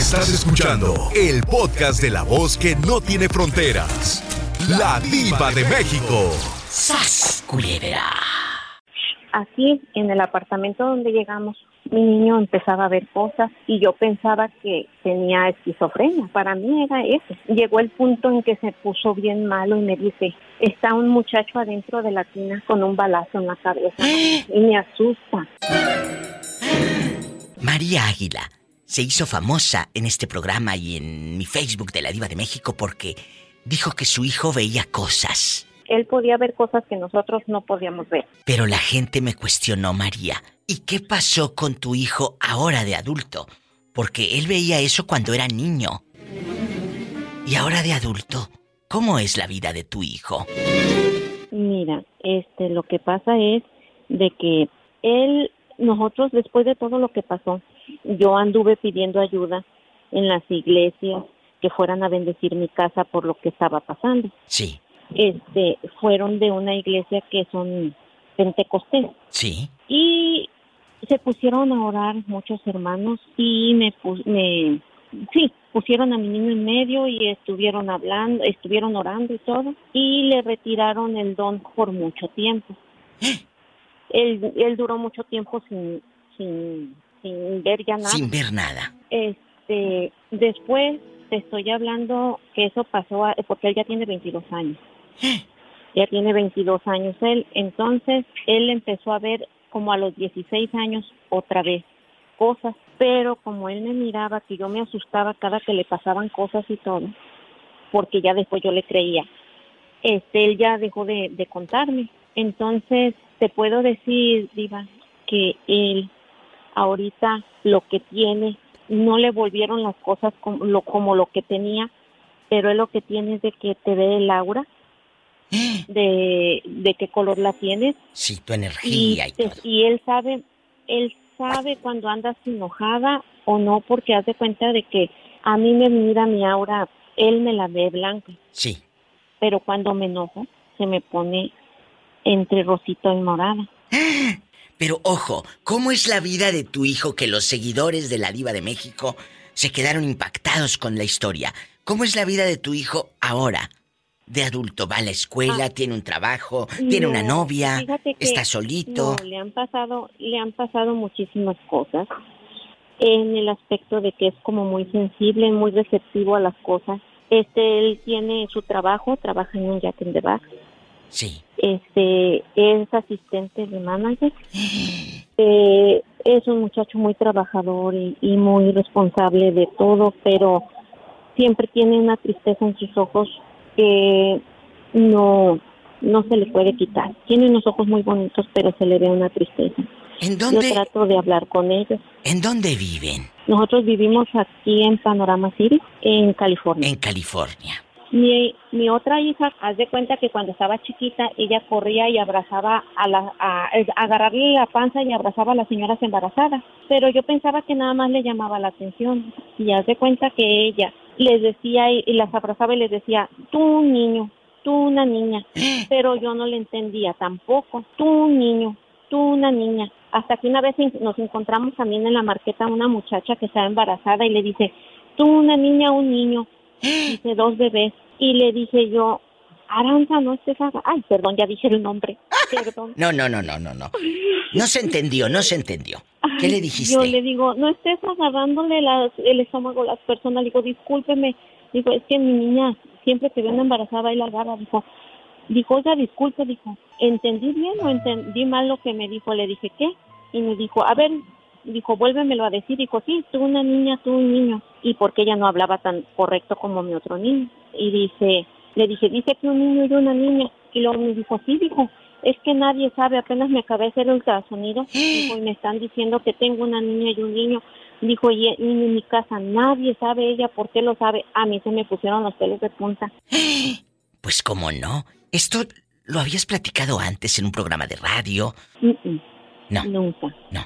Estás escuchando el podcast de la voz que no tiene fronteras. La diva de México. ¡Sas, culebra! Así, en el apartamento donde llegamos, mi niño empezaba a ver cosas y yo pensaba que tenía esquizofrenia. Para mí era eso. Llegó el punto en que se puso bien malo y me dice, está un muchacho adentro de la tina con un balazo en la cabeza y me asusta. María Águila se hizo famosa en este programa y en mi Facebook de la Diva de México porque dijo que su hijo veía cosas. Él podía ver cosas que nosotros no podíamos ver. Pero la gente me cuestionó, María, ¿y qué pasó con tu hijo ahora de adulto? Porque él veía eso cuando era niño. Y ahora de adulto, ¿cómo es la vida de tu hijo? Mira, este, lo que pasa es de que él, nosotros después de todo lo que pasó, yo anduve pidiendo ayuda en las iglesias que fueran a bendecir mi casa por lo que estaba pasando. Sí, Este, fueron de una iglesia que son pentecostés sí. y se pusieron a orar muchos hermanos y me, me sí, pusieron a mi niño en medio y estuvieron hablando, estuvieron orando y todo y le retiraron el don por mucho tiempo. Él, él duró mucho tiempo sin, sin, sin ver ya nada. Sin ver nada. Este, después te estoy hablando que eso pasó a- porque él ya tiene 22 años. Ya tiene 22 años él, entonces él empezó a ver como a los 16 años otra vez cosas, pero como él me miraba que yo me asustaba cada que le pasaban cosas y todo, porque ya después yo le creía. Este, él ya dejó de, de contarme. Entonces, te puedo decir, Diva, que él ahorita lo que tiene, no le volvieron las cosas como lo, como lo que tenía, pero él lo que tiene es de que te ve el aura, de, de qué color la tienes, Sí, tu y, energía y te- todo. y él sabe, él sabe cuando andas enojada o no, porque hace cuenta de que a mí me mira mi aura, él me la ve blanca, Sí. pero cuando me enojo se me pone entre rosito y morada. Pero ojo, ¿cómo es la vida de tu hijo que los seguidores de la Diva de México se quedaron impactados con la historia? ¿Cómo es la vida de tu hijo ahora? De adulto, va a la escuela, tiene un trabajo, tiene una Ah. No, novia, está solito. No, le han pasado, le han pasado muchísimas cosas en el aspecto de que es como muy sensible, muy receptivo a las cosas. Este, él tiene su trabajo, trabaja en un the Box. Sí. Este, es asistente de manager. Eh, es un muchacho muy trabajador y, y muy responsable de todo, pero siempre tiene una tristeza en sus ojos que no, no se le puede quitar. Tiene unos ojos muy bonitos, pero se le ve una tristeza. ¿En Yo dónde, trato de hablar con ellos. ¿En dónde viven? Nosotros vivimos aquí en Panorama City, en California. En California. Mi, mi otra hija, haz de cuenta que cuando estaba chiquita, ella corría y abrazaba a la, a, a agarrarle la panza y abrazaba a las señoras embarazadas. Pero yo pensaba que nada más le llamaba la atención. Y haz de cuenta que ella les decía y, y las abrazaba y les decía, tú un niño, tú una niña. Pero yo no le entendía tampoco, tú un niño, tú una niña. Hasta que una vez nos encontramos también en la marqueta una muchacha que estaba embarazada y le dice, tú una niña, un niño dice dos bebés. Y le dije yo Aranza no estés aga- ay perdón ya dije el nombre. Perdón. No, no, no, no, no, no. No se entendió, no se entendió. ¿Qué Ay, le dijiste? yo le digo no estés agarrándole las- el estómago a las personas le digo discúlpeme digo es que mi niña siempre que una embarazada y la agarra dijo dijo oiga disculpe dijo entendí bien o entendí mal lo que me dijo le dije qué y me dijo a ver dijo vuélvemelo a decir dijo sí tú una niña tú un niño y porque ella no hablaba tan correcto como mi otro niño y dice le dije dice que un niño y una niña y luego me dijo sí dijo es que nadie sabe apenas me acabé de hacer el ultrasonido dijo y me están diciendo que tengo una niña y un niño dijo y, en mi casa nadie sabe ella por qué lo sabe a mí se me pusieron los pelos de punta. Pues cómo no. Esto lo habías platicado antes en un programa de radio. Mm, mm, No, nunca. No.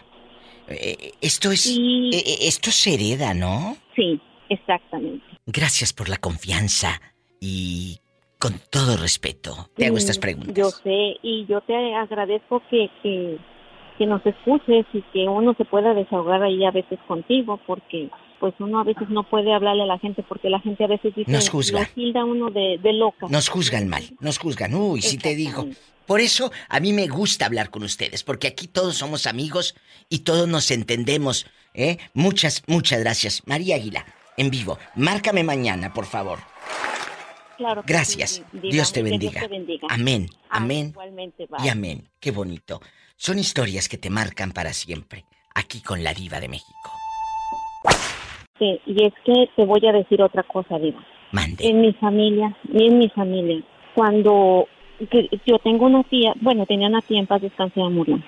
Eh, esto es... Y- eh, eh, esto se hereda, ¿no? sí exactamente Gracias por la confianza y con todo respeto te hago estas preguntas. Yo sé, y yo te agradezco que, que, que nos escuches y que uno se pueda desahogar ahí a veces contigo, porque pues uno a veces no puede hablarle a la gente porque la gente a veces dice nos juzga. tilda uno de, de, loca. Nos juzgan mal, nos juzgan. Uy, si te digo. Por eso a mí me gusta hablar con ustedes, porque aquí todos somos amigos y todos nos entendemos. ¿eh? Muchas, muchas gracias. María Águila, en vivo. Márcame mañana, por favor. Claro. Gracias. Dios, te bendiga. Amén. Amén. y amén. Qué bonito. Son historias que te marcan para siempre. Aquí con la diva de México. Sí, y es que te voy a decir otra cosa, Diva. Mande. En mi familia, en mi familia, cuando yo tengo una tía, bueno, tenía una tía en paz descansada murió,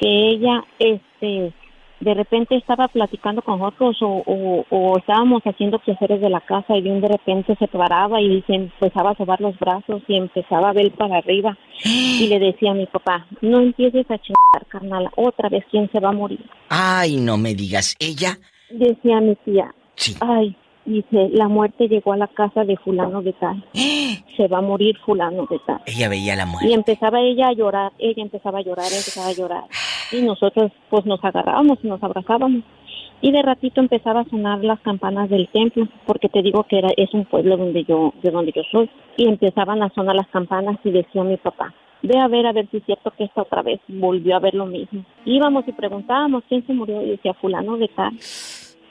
que ella, este, de repente estaba platicando con otros o, o, estábamos haciendo quehaceres de la casa y de repente se paraba y se empezaba a sobar los brazos y empezaba a ver para arriba. Y le decía a mi papá, no empieces a chingar, carnal, otra vez, ¿quién se va a morir? Ay, no me digas, ella decía mi tía, ay, dice, la muerte llegó a la casa de fulano de tal. Se va a morir fulano de tal. Ella veía la muerte. Y empezaba ella a llorar, ella empezaba a llorar, empezaba a llorar. Y nosotros pues nos agarrábamos y nos abrazábamos. Y de ratito empezaba a sonar las campanas del templo, porque te digo que era es un pueblo donde yo de donde yo soy. Y empezaban a sonar las campanas y decía mi papá, ve a ver a ver si es cierto que esta otra vez volvió a ver lo mismo. Íbamos y preguntábamos quién se murió y decía fulano de tal.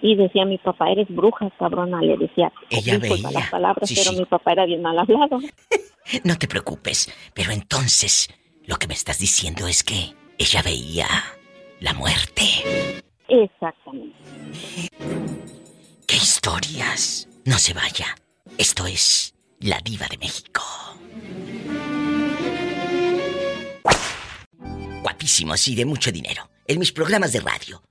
Y decía mi papá, eres bruja, cabrona, le decía. Ella veía. las palabras, pero mi papá era bien mal hablado. no te preocupes, pero entonces lo que me estás diciendo es que ella veía la muerte. Exactamente. ¿Qué historias? No se vaya. Esto es La Diva de México. Guapísimos y de mucho dinero. En mis programas de radio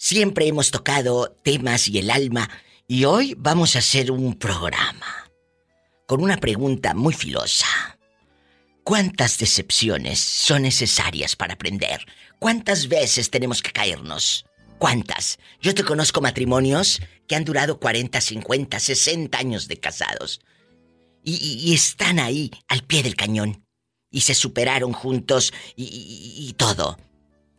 Siempre hemos tocado temas y el alma y hoy vamos a hacer un programa con una pregunta muy filosa. ¿Cuántas decepciones son necesarias para aprender? ¿Cuántas veces tenemos que caernos? ¿Cuántas? Yo te conozco matrimonios que han durado 40, 50, 60 años de casados. Y, están ahí, al pie del cañón. Y se superaron juntos y todo.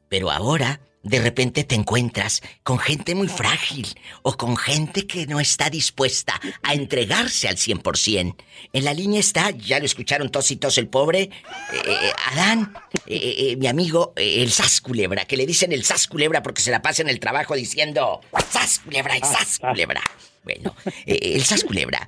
Pero ahora de repente te encuentras con gente muy frágil o con gente que no está dispuesta a entregarse al 100%. En la línea está, ya lo escucharon tos y tos el pobre, eh, eh, Adán, eh, mi amigo, el Sas Culebra, que le dicen el Sas Culebra porque se la pasa en el trabajo diciendo Sas Culebra y Sas Culebra. Bueno, el Sas Culebra.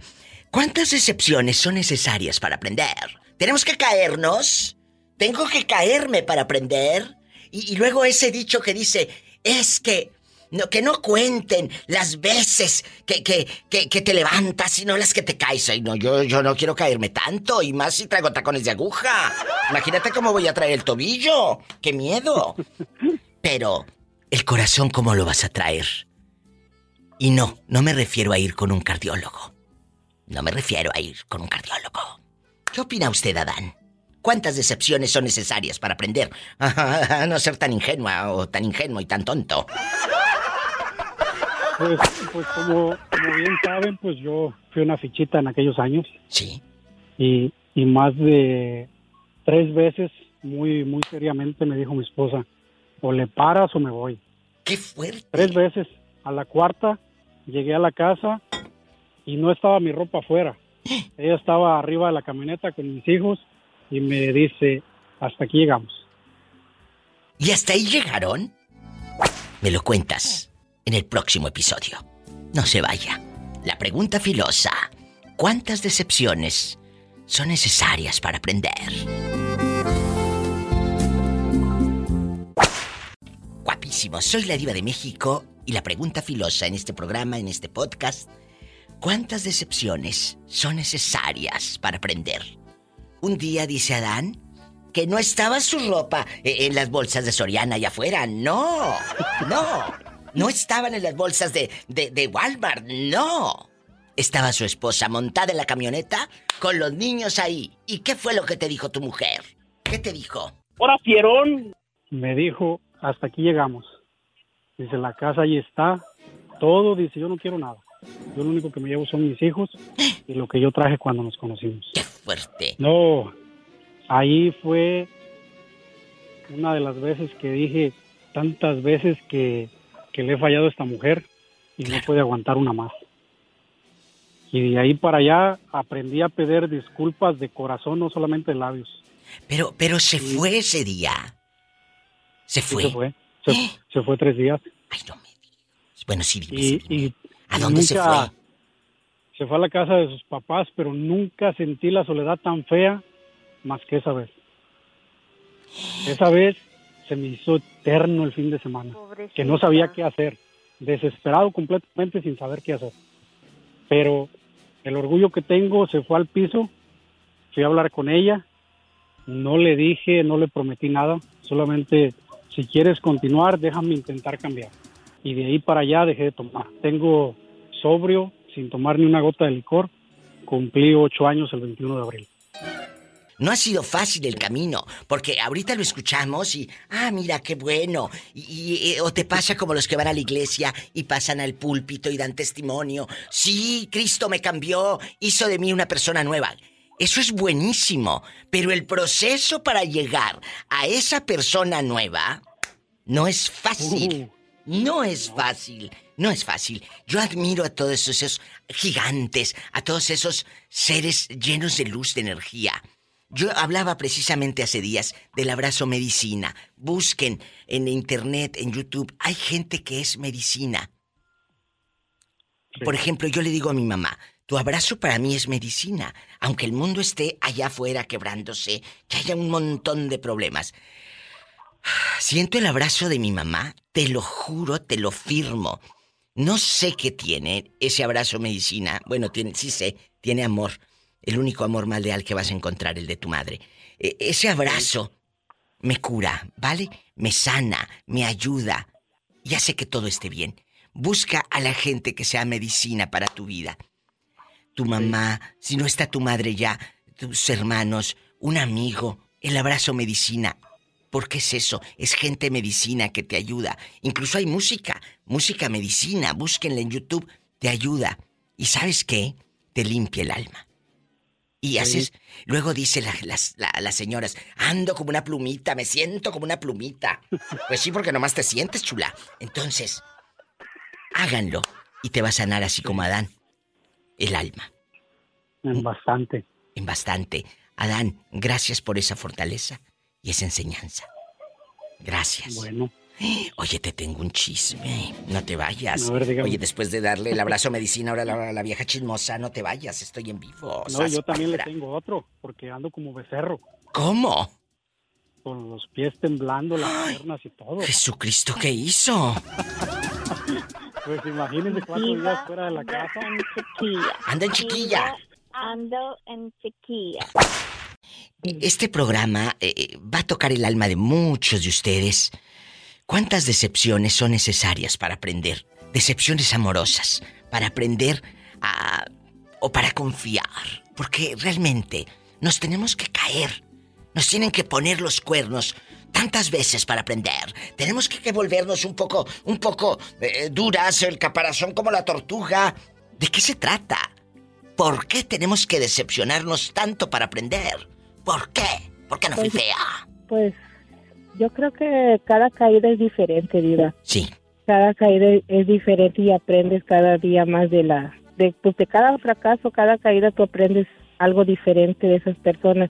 ¿Cuántas decepciones son necesarias para aprender? ¿Tenemos que caernos? ¿Tengo que caerme para aprender? Y, luego ese dicho que dice, es que no, que no cuenten las veces que, que, que, te levantas y no las que te caes. Ay, no, yo, yo no quiero caerme tanto, y más si traigo tacones de aguja. Imagínate cómo voy a traer el tobillo. ¡Qué miedo! Pero, ¿el corazón cómo lo vas a traer? Y no, no me refiero a ir con un cardiólogo. No me refiero a ir con un cardiólogo. ¿Qué opina usted, Adán? ¿Cuántas decepciones son necesarias para aprender a no ser tan ingenua o tan ingenuo y tan tonto? Pues, pues como, bien saben, pues yo fui una fichita en aquellos años. Sí. Y, y más de tres veces, muy, muy seriamente, me dijo mi esposa, o le paras o me voy. ¡Qué fuerte! Tres veces. A la cuarta llegué a la casa y no estaba mi ropa afuera. Ella estaba arriba de la camioneta con mis hijos y me dice, hasta aquí llegamos. ¿Y hasta ahí llegaron? Me lo cuentas en el próximo episodio. No se vaya. La pregunta filosa. ¿Cuántas decepciones son necesarias para aprender? Guapísimo, soy la diva de México y la pregunta filosa en este programa, en este podcast. ¿Cuántas decepciones son necesarias para aprender? Un día dice Adán que no estaba su ropa e-, en las bolsas de Soriana allá afuera. No, no. No estaban en las bolsas de, de, Walmart. No. Estaba su esposa montada en la camioneta con los niños ahí. ¿Y qué fue lo que te dijo tu mujer? ¿Qué te dijo? ¡Hora, fierón! Me dijo, hasta aquí llegamos. Dice, la casa ahí está. Todo, dice, yo no quiero nada. Yo lo único que me llevo son mis hijos y lo que yo traje cuando nos conocimos. ¡Qué fuerte! No, ahí fue una de las veces que dije tantas veces que, que le he fallado a esta mujer y no puede aguantar una más. Y de ahí para allá aprendí a pedir disculpas de corazón, no solamente de labios. Pero, pero se fue ese día. Se fue. se fue. Se, fue tres días. Ay, no me digas. Bueno, sí, dime, y, sí, ¿A dónde se fue? Se fue a la casa de sus papás, pero nunca sentí la soledad tan fea más que esa vez. Esa vez se me hizo eterno el fin de semana, que no sabía qué hacer, desesperado completamente sin saber qué hacer. Pero el orgullo que tengo se fue al piso, fui a hablar con ella, no le dije, no le prometí nada, solamente si quieres continuar, déjame intentar cambiar. Y de ahí para allá dejé de tomar. Tengo sobrio, sin tomar ni una gota de licor, cumplí ocho años el 21 de abril. No ha sido fácil el camino, porque ahorita lo escuchamos y, ah, mira, qué bueno. Y, o te pasa como los que van a la iglesia y pasan al púlpito y dan testimonio. Sí, Cristo me cambió, hizo de mí una persona nueva. Eso es buenísimo, pero el proceso para llegar a esa persona nueva no es fácil. Uh. No es fácil, no es fácil. Yo admiro a todos esos gigantes, a todos esos seres llenos de luz, de energía. Yo hablaba precisamente hace días del abrazo medicina. Busquen en internet, en YouTube, hay gente que es medicina. Por ejemplo, yo le digo a mi mamá, tu abrazo para mí es medicina, aunque el mundo esté allá afuera quebrándose, que haya un montón de problemas. Siento el abrazo de mi mamá, te lo juro, te lo firmo. No sé qué tiene ese abrazo medicina. Bueno, tiene, sí sé, tiene amor el único amor más leal que vas a encontrar, el de tu madre. E, ese abrazo me cura, ¿vale? Me sana, me ayuda y hace que todo esté bien. Busca a la gente que sea medicina para tu vida. Tu mamá, si no está tu madre ya, tus hermanos, un amigo, el abrazo medicina. ¿Por qué es eso? Es gente medicina que te ayuda. Incluso hay música, música medicina, búsquenla en YouTube, te ayuda. ¿Y sabes qué? Te limpia el alma. Y haces, luego dice las, las señoras, ando como una plumita, me siento como una plumita. Pues sí, porque nomás te sientes chula. Entonces, háganlo y te va a sanar así como Adán, el alma. En bastante. En bastante. Adán, gracias por esa fortaleza y esa enseñanza. Gracias. Bueno. Oye, te tengo un chisme. No te vayas. Oye, después de darle el abrazo a medicina ahora la, la, vieja chismosa, no te vayas, estoy en vivo. No, yo también le tengo otro, porque ando como becerro. ¿Cómo? Con los pies temblando, las piernas y todo. Jesucristo, ¿qué hizo? pues imagínense cuatro días fuera de la casa. En chiquilla. Anda en chiquilla. Ando en chiquilla. Este programa eh, eh, va a tocar el alma de muchos de ustedes ¿Cuántas decepciones son necesarias para aprender? Decepciones amorosas, para aprender a... o para confiar. Porque realmente nos tenemos que caer. Nos tienen que poner los cuernos tantas veces para aprender. Tenemos que, volvernos un poco, un poco eh, duras, el caparazón como la tortuga. ¿De qué se trata? ¿Por qué tenemos que decepcionarnos tanto para aprender? ¿Por qué? ¿Por qué no fui pues, fea? Pues yo creo que cada caída es diferente, vida. Sí. Cada caída es diferente y aprendes cada día más de la de pues de cada fracaso, cada caída tú aprendes algo diferente de esas personas.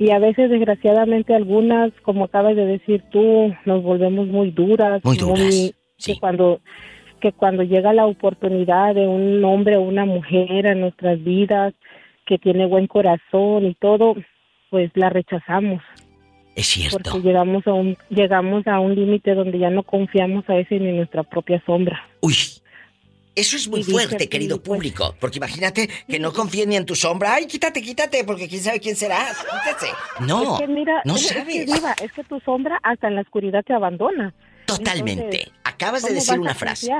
Y a veces desgraciadamente algunas, como acabas de decir tú, nos volvemos muy duras, muy duras. que cuando que cuando llega la oportunidad de un hombre o una mujer en nuestras vidas que tiene buen corazón y todo, pues la rechazamos. Es cierto. Porque llegamos a un, llegamos a un límite donde ya no confiamos a ese ni en nuestra propia sombra. Uy, eso es muy fuerte, querido pues. público, porque imagínate que no confíen ni en tu sombra. Ay, quítate, quítate, porque quién sabe quién será. Quítate. No, no sabes. Es que, tu sombra hasta en la oscuridad te abandona. Totalmente. Acabas de decir una frase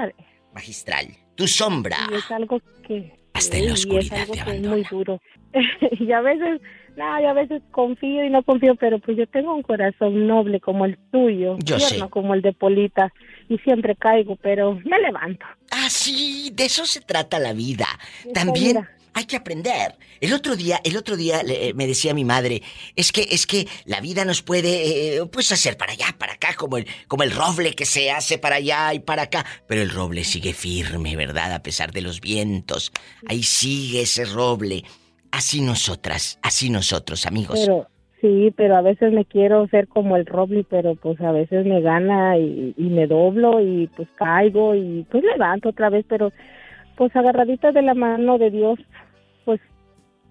magistral. Tu sombra. es algo que hasta en la oscuridad te abandona. Es muy duro. y a veces no, yo a veces confío y no confío, pero pues yo tengo un corazón noble como el tuyo, yo como el de Polita, y siempre caigo, pero me levanto. Ah, sí, de eso se trata la vida. También Hay que aprender. El otro día, el otro día eh, me decía mi madre, es que, es que la vida nos puede, eh, pues hacer para allá, para acá, como el, como el roble que se hace para allá y para acá. Pero el roble sigue firme, ¿verdad? A pesar de los vientos. Ahí sigue ese roble. Así nosotras, así nosotros, amigos. Pero, sí, pero a veces me quiero ser como el roble, pero pues a veces me gana y, y me doblo y pues caigo y pues levanto otra vez, pero pues agarradita de la mano de Dios, pues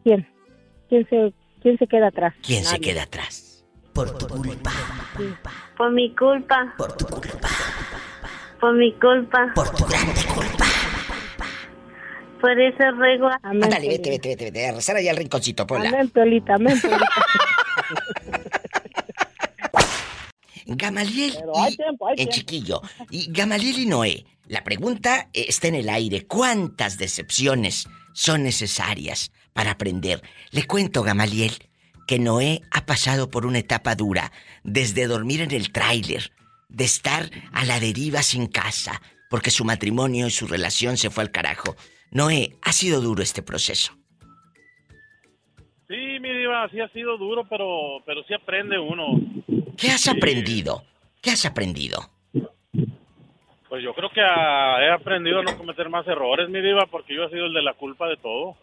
¿quién? ¿Quién se, quién se queda atrás? ¿Quién se queda atrás? Por tu culpa. Por mi culpa. Por tu culpa. Por mi culpa. Por tu grande culpa. Por ese ruego. Ándale, vete, vete, vete, vete, a rezar allá al rinconcito, Pola. Amén, Piolita, amén, Piolita. Gamaliel Pero hay y... tiempo, hay en tiempo. chiquillo. Y Gamaliel y Noé. La pregunta está en el aire. ¿Cuántas decepciones son necesarias para aprender? Le cuento, Gamaliel, que Noé ha pasado por una etapa dura, desde dormir en el tráiler, de estar a la deriva sin casa, porque su matrimonio y su relación se fue al carajo. Noé, ha sido duro este proceso. Sí, mi diva, sí ha sido duro, pero, pero sí aprende uno. ¿Qué has Sí. aprendido? ¿Qué has aprendido? Pues yo creo que he aprendido a no cometer más errores, mi diva, porque yo he sido el de la culpa de todo.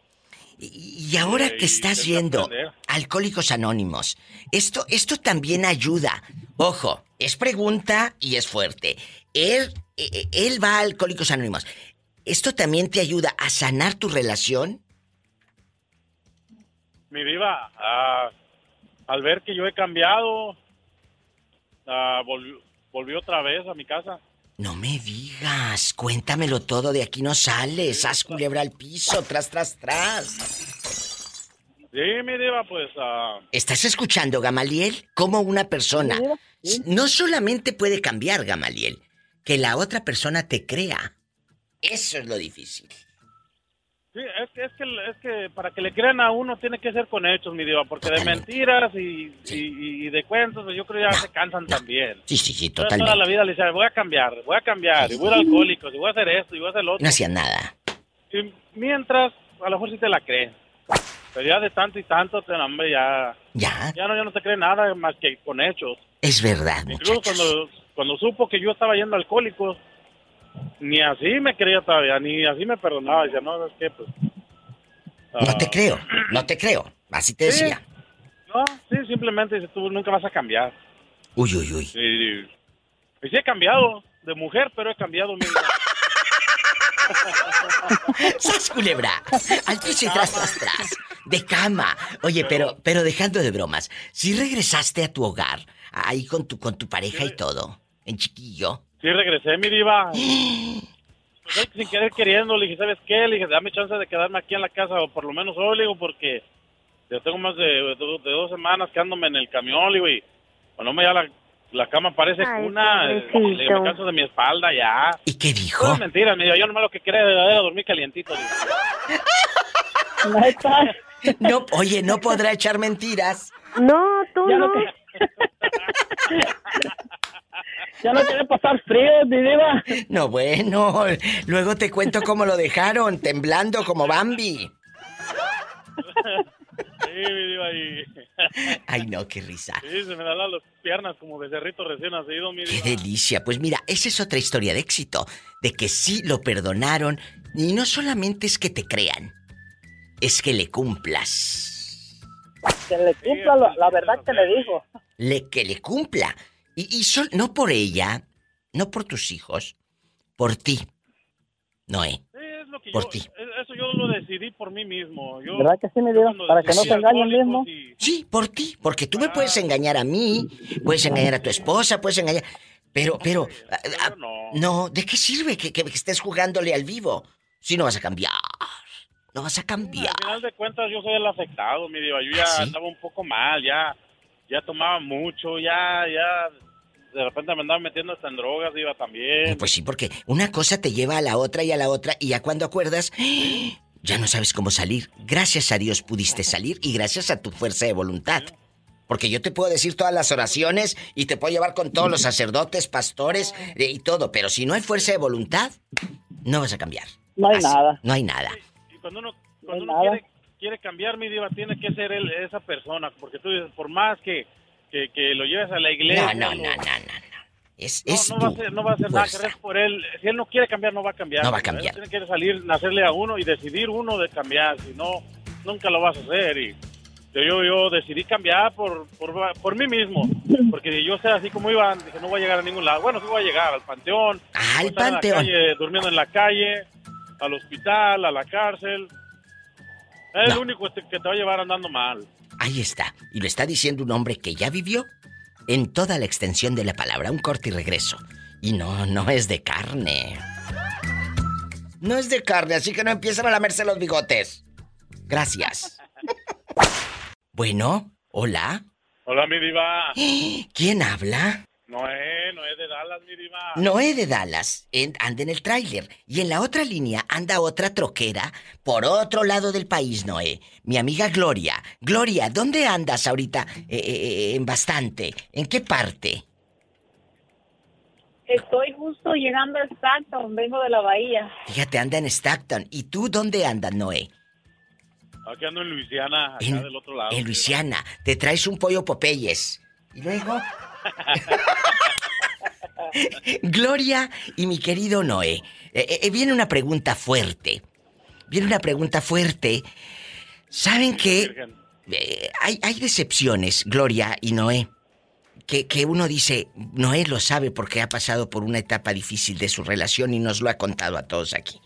Y y ahora Sí, que estás yendo. Alcohólicos Anónimos, esto, esto también ayuda. Ojo, es pregunta y es fuerte. Él, eh, eh, él va a Alcohólicos Anónimos. ¿Esto también te ayuda a sanar tu relación? Mi diva, ah, al ver que yo he cambiado, ah, volvió, volvió otra vez a mi casa. No me digas, cuéntamelo todo, de aquí no sales, haz culebra al piso, tras, tras, tras. Sí, mi diva, pues ah, ¿Estás escuchando, Gamaliel? Cómo una persona no solamente puede cambiar, Gamaliel, que la otra persona te crea. Eso es lo difícil. Sí, es que, es, que, es que para que le crean a uno tiene que ser con hechos, mi diva, porque de Totalmente. mentiras y, Sí. y- y de cuentos, pues yo creo ya No, se cansan no. también. Sí, sí, sí, Toda- Toda la totalmente. vida le decía, voy a cambiar, voy a cambiar, y voy a ir alcohólico, y voy a hacer esto, y voy a hacer lo otro. No hacía nada. Y mientras, a lo mejor sí te la creen. Pero ya de tanto y tanto, hombre, ya, Ya, ya, no, ya no te cree nada más que con hechos. es verdad, Incluso muchachos. cuando, cuando supo que yo estaba yendo a alcohólicos, ni así me creía todavía, ni así me perdonaba. Decía, no, es que pues... No ah, te creo, no te creo. Así te Sí. decía. No, sí, simplemente dice, tú nunca vas a cambiar. Uy, uy, uy. Y, y sí he cambiado de mujer, pero he cambiado mi vida. ¡Sas, culebra! Al piso y tras, tras, tras. De cama. Oye, pero, pero dejando de bromas, si regresaste a tu hogar, ahí con tu, con tu pareja y todo, en chiquillo. Sí, regresé, mi diva. Pues, sin querer queriendo, le dije, ¿sabes qué? Le dije, dame chance de quedarme aquí en la casa, o por lo menos hoy, le digo, porque ya tengo más de, de- de dos semanas quedándome en el camión, le digo, y bueno, me ya la, la cama parece Ay, cuna, eh, le digo, me canso de mi espalda ya. ¿Y qué No dijo? es mentira, me dijo, yo nomás lo que quería era dormir calientito. digo. No, oye, no podrá echar mentiras. No, tú Ya no. no te... ya no quiere pasar frío, mi diva. No, bueno, luego te cuento cómo lo dejaron, temblando como Bambi. Sí, mi diva, y... Ay, no, qué risa. Sí, se me dan las piernas como becerrito recién nacido, mi Qué diva. delicia. Pues mira, esa es otra historia de éxito. De que sí lo perdonaron. Y no solamente es que te crean, es que le cumplas. Que le cumpla la, la verdad que le dijo. Le, que le cumpla. Y, y sol- no por ella, no por tus hijos, por ti. Noé. Sí, es lo que Por yo, ti. es- Eso yo lo decidí por mí mismo. Yo, ¿Verdad que sí, mi diva? cuando Para que no decidí se engañe el alcohólicos mismo. y- Sí, por ti. Porque tú me puedes engañar a mí, puedes engañar a tu esposa, puedes engañar. Pero, pero. ah, ah, no. no, ¿de qué sirve que, que estés jugándole al vivo? Si no vas a cambiar. No vas a cambiar. Al final de cuentas yo soy el afectado, mi diva. Yo ya ¿Ah, sí? andaba un poco mal, ya, ya tomaba mucho, ya, ya, de repente me andaba metiendo hasta en drogas, diva, también. Pues sí, porque una cosa te lleva a la otra y a la otra y ya cuando acuerdas, ya no sabes cómo salir. Gracias a Dios pudiste salir y gracias a tu fuerza de voluntad. Porque yo te puedo decir todas las oraciones y te puedo llevar con todos los sacerdotes, pastores eh, y todo, pero si no hay fuerza de voluntad, no vas a cambiar. No hay Así, nada. No hay nada. Y cuando uno, cuando uno quiere, quiere, cambiar, mi diva, tiene que ser él, esa persona, porque tú dices, por más que, que, que lo lleves a la iglesia... No, no, no, no, no. Es, no, es no, va a ser, no va a hacer nada, que por él. Si él no quiere cambiar, no va a cambiar. No va a cambiar. Tiene que salir, nacerle a uno y decidir uno de cambiar. Si no, nunca lo vas a hacer. Y yo, yo decidí cambiar por, por, por mí mismo. Porque yo sé así como iba, dije, no voy a llegar a ningún lado. Bueno, sí voy a llegar al panteón. Ah, al panteón. Calle, durmiendo en la calle, al hospital, a la cárcel. Es el único que te va a llevar andando mal. Ahí está. Y lo está diciendo un hombre que ya vivió en toda la extensión de la palabra. Un corte y regreso. Y no, no es de carne. No es de carne, así que no empiezan a lamerse los bigotes. Gracias. bueno, hola. Hola, mi diva. ¿Quién habla? Noé, Noé de Dallas, mi diva. Noé de Dallas anda en el tráiler. Y en la otra línea anda otra troquera por otro lado del país, Noé. Mi amiga Gloria. Gloria, ¿dónde andas ahorita eh, eh, eh, en bastante? ¿En qué parte? Estoy justo llegando a Stockton, vengo de la bahía. Fíjate, anda en Stockton. ¿Y tú dónde andas, Noé? Aquí ando en Luisiana, acá del otro lado. En Luisiana. Te traes un pollo Popeyes. Y luego... Gloria y mi querido Noé, eh, eh, viene una pregunta fuerte. Viene una pregunta fuerte. ¿Saben qué? Eh, hay, hay, decepciones, Gloria y Noé, que, que uno dice, Noé lo sabe porque ha pasado por una etapa difícil de su relación y nos lo ha contado a todos aquí.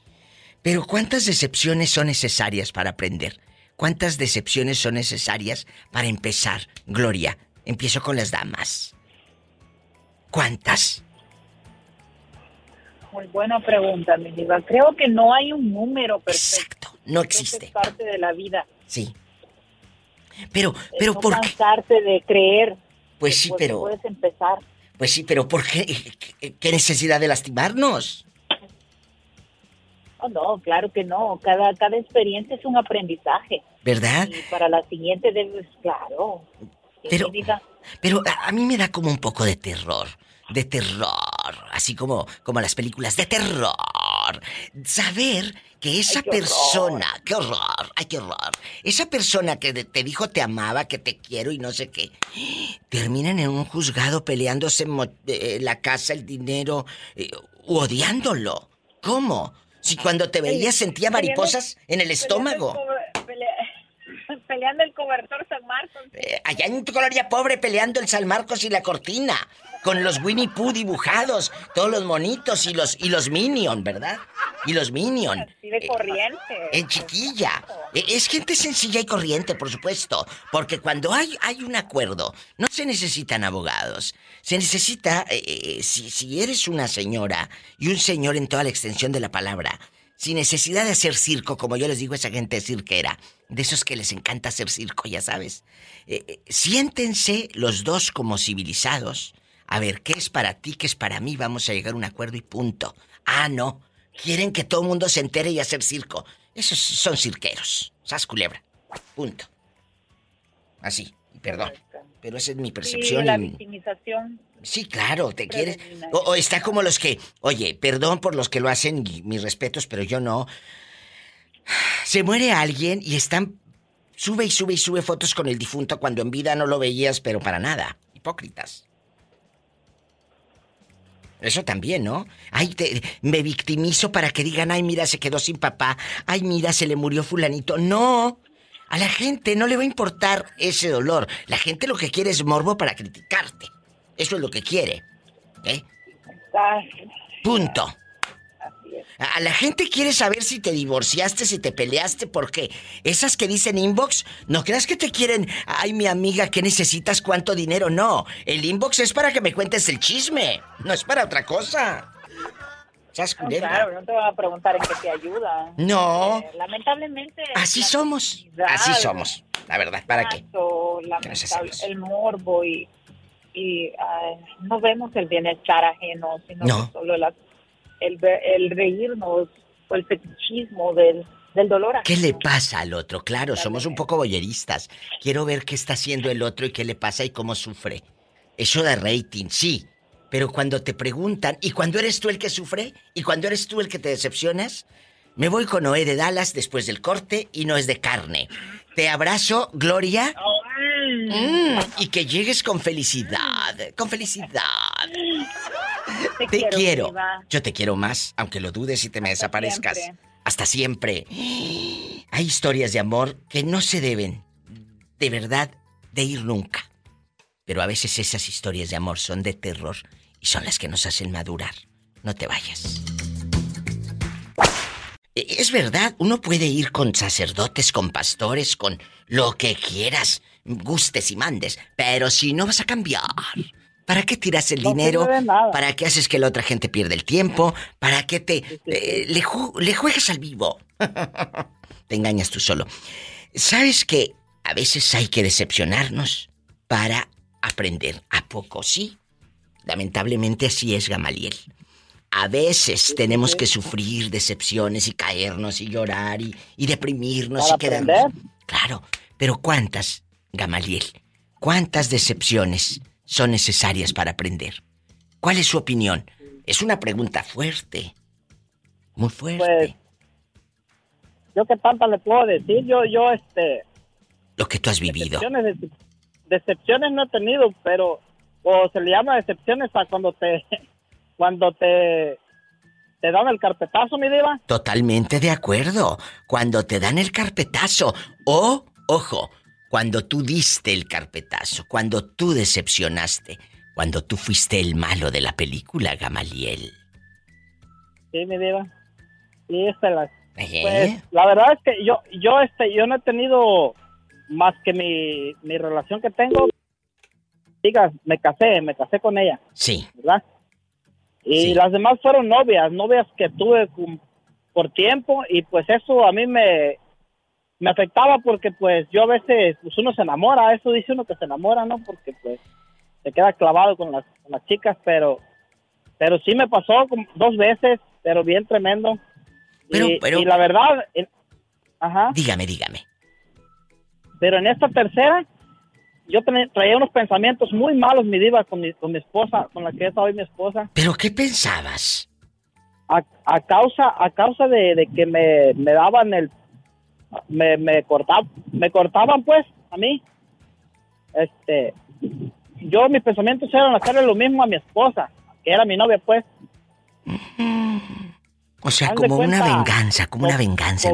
Pero ¿cuántas decepciones son necesarias para aprender? ¿Cuántas decepciones son necesarias para empezar? Gloria, empiezo con las damas. ¿Cuántas? Muy buena pregunta, mi diva. Creo que no hay un número perfecto. Exacto, no existe. es parte de la vida. Sí. Pero, pero no ¿por cansarte de creer. Pues sí, pero. Puedes empezar. Pues sí, pero ¿por qué? ¿Qué necesidad de lastimarnos? Oh, no, claro que no. Cada, cada experiencia es un aprendizaje. ¿Verdad? Y para la siguiente debes, claro. Pero, pero a, mí me da como un poco de terror. De terror. Así como, como las películas de terror. Saber que esa persona. Qué horror. Ay, qué horror. Esa persona que te dijo te amaba, que te quiero y no sé qué. Terminan en un juzgado peleándose eh, la casa, el dinero. Eh, odiándolo. ¿Cómo? Si cuando te veía sentía mariposas en el estómago peleando el cobertor San Marcos. Eh, allá en tu colonia pobre peleando el San Marcos y la cortina. Con los Winnie Pooh dibujados, todos los monitos y los y los Minion, ¿verdad? Y los Minion. Así de eh, corriente. en chiquilla. Eh, es gente sencilla y corriente, por supuesto. Porque cuando hay, hay un acuerdo, no se necesitan abogados. Se necesita, si, si eres una señora y un señor en toda la extensión de la palabra, sin necesidad de hacer circo, como yo les digo a esa gente cirquera, de esos que les encanta hacer circo, ya sabes. Eh, eh, siéntense los dos como civilizados. A ver, ¿qué es para ti? ¿Qué es para mí? Vamos a llegar a un acuerdo y punto. Ah, no. Quieren que todo el mundo se entere y hacer circo. Esos son cirqueros. Sas culebra. Punto. Así. Perdón. Pero esa es mi percepción. Sí, la victimización Sí, claro, te quieres. O, está como los que, oye, perdón por los que lo hacen, mis respetos, pero yo no. Se muere alguien y están. Sube y sube y sube fotos con el difunto cuando en vida no lo veías, pero para nada. Hipócritas. Eso también, ¿no? Ay, te, me victimizo para que digan, ay, mira, se quedó sin papá. Ay, mira, se le murió fulanito. No. A la gente no le va a importar ese dolor. La gente lo que quiere es morbo para criticarte. Eso es lo que quiere. ¿Eh? Punto. A la gente quiere saber si te divorciaste, si te peleaste, porque esas que dicen inbox, no creas que te quieren, ay mi amiga, ¿qué necesitas? ¿Cuánto dinero? No, el inbox es para que me cuentes el chisme, no es para otra cosa. Claro, no te van a preguntar en qué te ayuda. No. Eh, lamentablemente. Así somos. Así somos. La verdad, ¿para qué? El morbo y y no vemos el bienestar ajeno, sino solo el, el, reírnos o el fetichismo del, del dolor. ¿Qué le pasa al otro? Claro, somos un poco boyeristas. Quiero ver qué está haciendo el otro y qué le pasa y cómo sufre. Eso da rating, sí. Pero cuando te preguntan, ¿y cuando eres tú el que sufre? ¿Y cuando eres tú el que te decepcionas? Me voy con Noé de Dallas después del corte y no es de carne. Te abrazo, Gloria. Mm, y que llegues con felicidad, con felicidad. Te, quiero. Yo te quiero más, aunque lo dudes y te me desaparezcas. Hasta siempre. Hay historias de amor que no se deben, de verdad, de ir nunca. Pero a veces esas historias de amor son de terror y son las que nos hacen madurar. No te vayas. E, es verdad, uno puede ir con sacerdotes, con pastores, con lo que quieras, gustes y mandes, pero si no vas a cambiar, ¿para qué tiras el dinero? ¿Para qué haces que la otra gente pierda el tiempo? ¿Para qué te eh, le, le juegas al vivo? te engañas tú solo. ¿Sabes que a veces hay que decepcionarnos para aprender? ¿A poco sí? Lamentablemente así es Gamaliel. A veces tenemos que sufrir decepciones y caernos y llorar y, deprimirnos y quedarnos. Claro, pero ¿cuántas, Gamaliel? ¿Cuántas decepciones son necesarias para aprender? ¿Cuál es su opinión? Es una pregunta fuerte. Muy fuerte. Pues, yo qué tanta le puedo decir, yo, yo, este... Lo que tú has vivido. Decepciones, decepciones no he tenido, pero... O se le llama decepciones a cuando te cuando te, te dan el carpetazo, mi diva. Totalmente de acuerdo. Cuando te dan el carpetazo. O, ojo, cuando tú diste el carpetazo, cuando tú decepcionaste, cuando tú fuiste el malo de la película, Gamaliel. Sí, mi diva. Sí, esta la... Pues, la verdad es que yo, yo, este, yo no he tenido más que mi, mi relación que tengo. Digas, me casé, me casé con ella. Sí. ¿Verdad? Y las demás fueron novias, novias que tuve por tiempo y pues eso a mí me, me afectaba porque pues yo a veces, pues uno se enamora, eso dice uno que se enamora, ¿no? Porque pues se queda clavado con las, las chicas, pero pero sí me pasó dos veces, pero bien tremendo. Pero, y, pero... y la verdad, ajá. Dígame, dígame. Pero en esta tercera, yo traía unos pensamientos muy malos, mi diva, con mi, con mi esposa, con la que es hoy mi esposa. ¿Pero qué pensabas? A, causa, a causa de, que me, me, daban el... Me, me, cortaban, me cortaban, pues, a mí. Este... Yo, mis pensamientos eran hacerle lo mismo a mi esposa, que era mi novia, pues. O sea, como una venganza, como una venganza.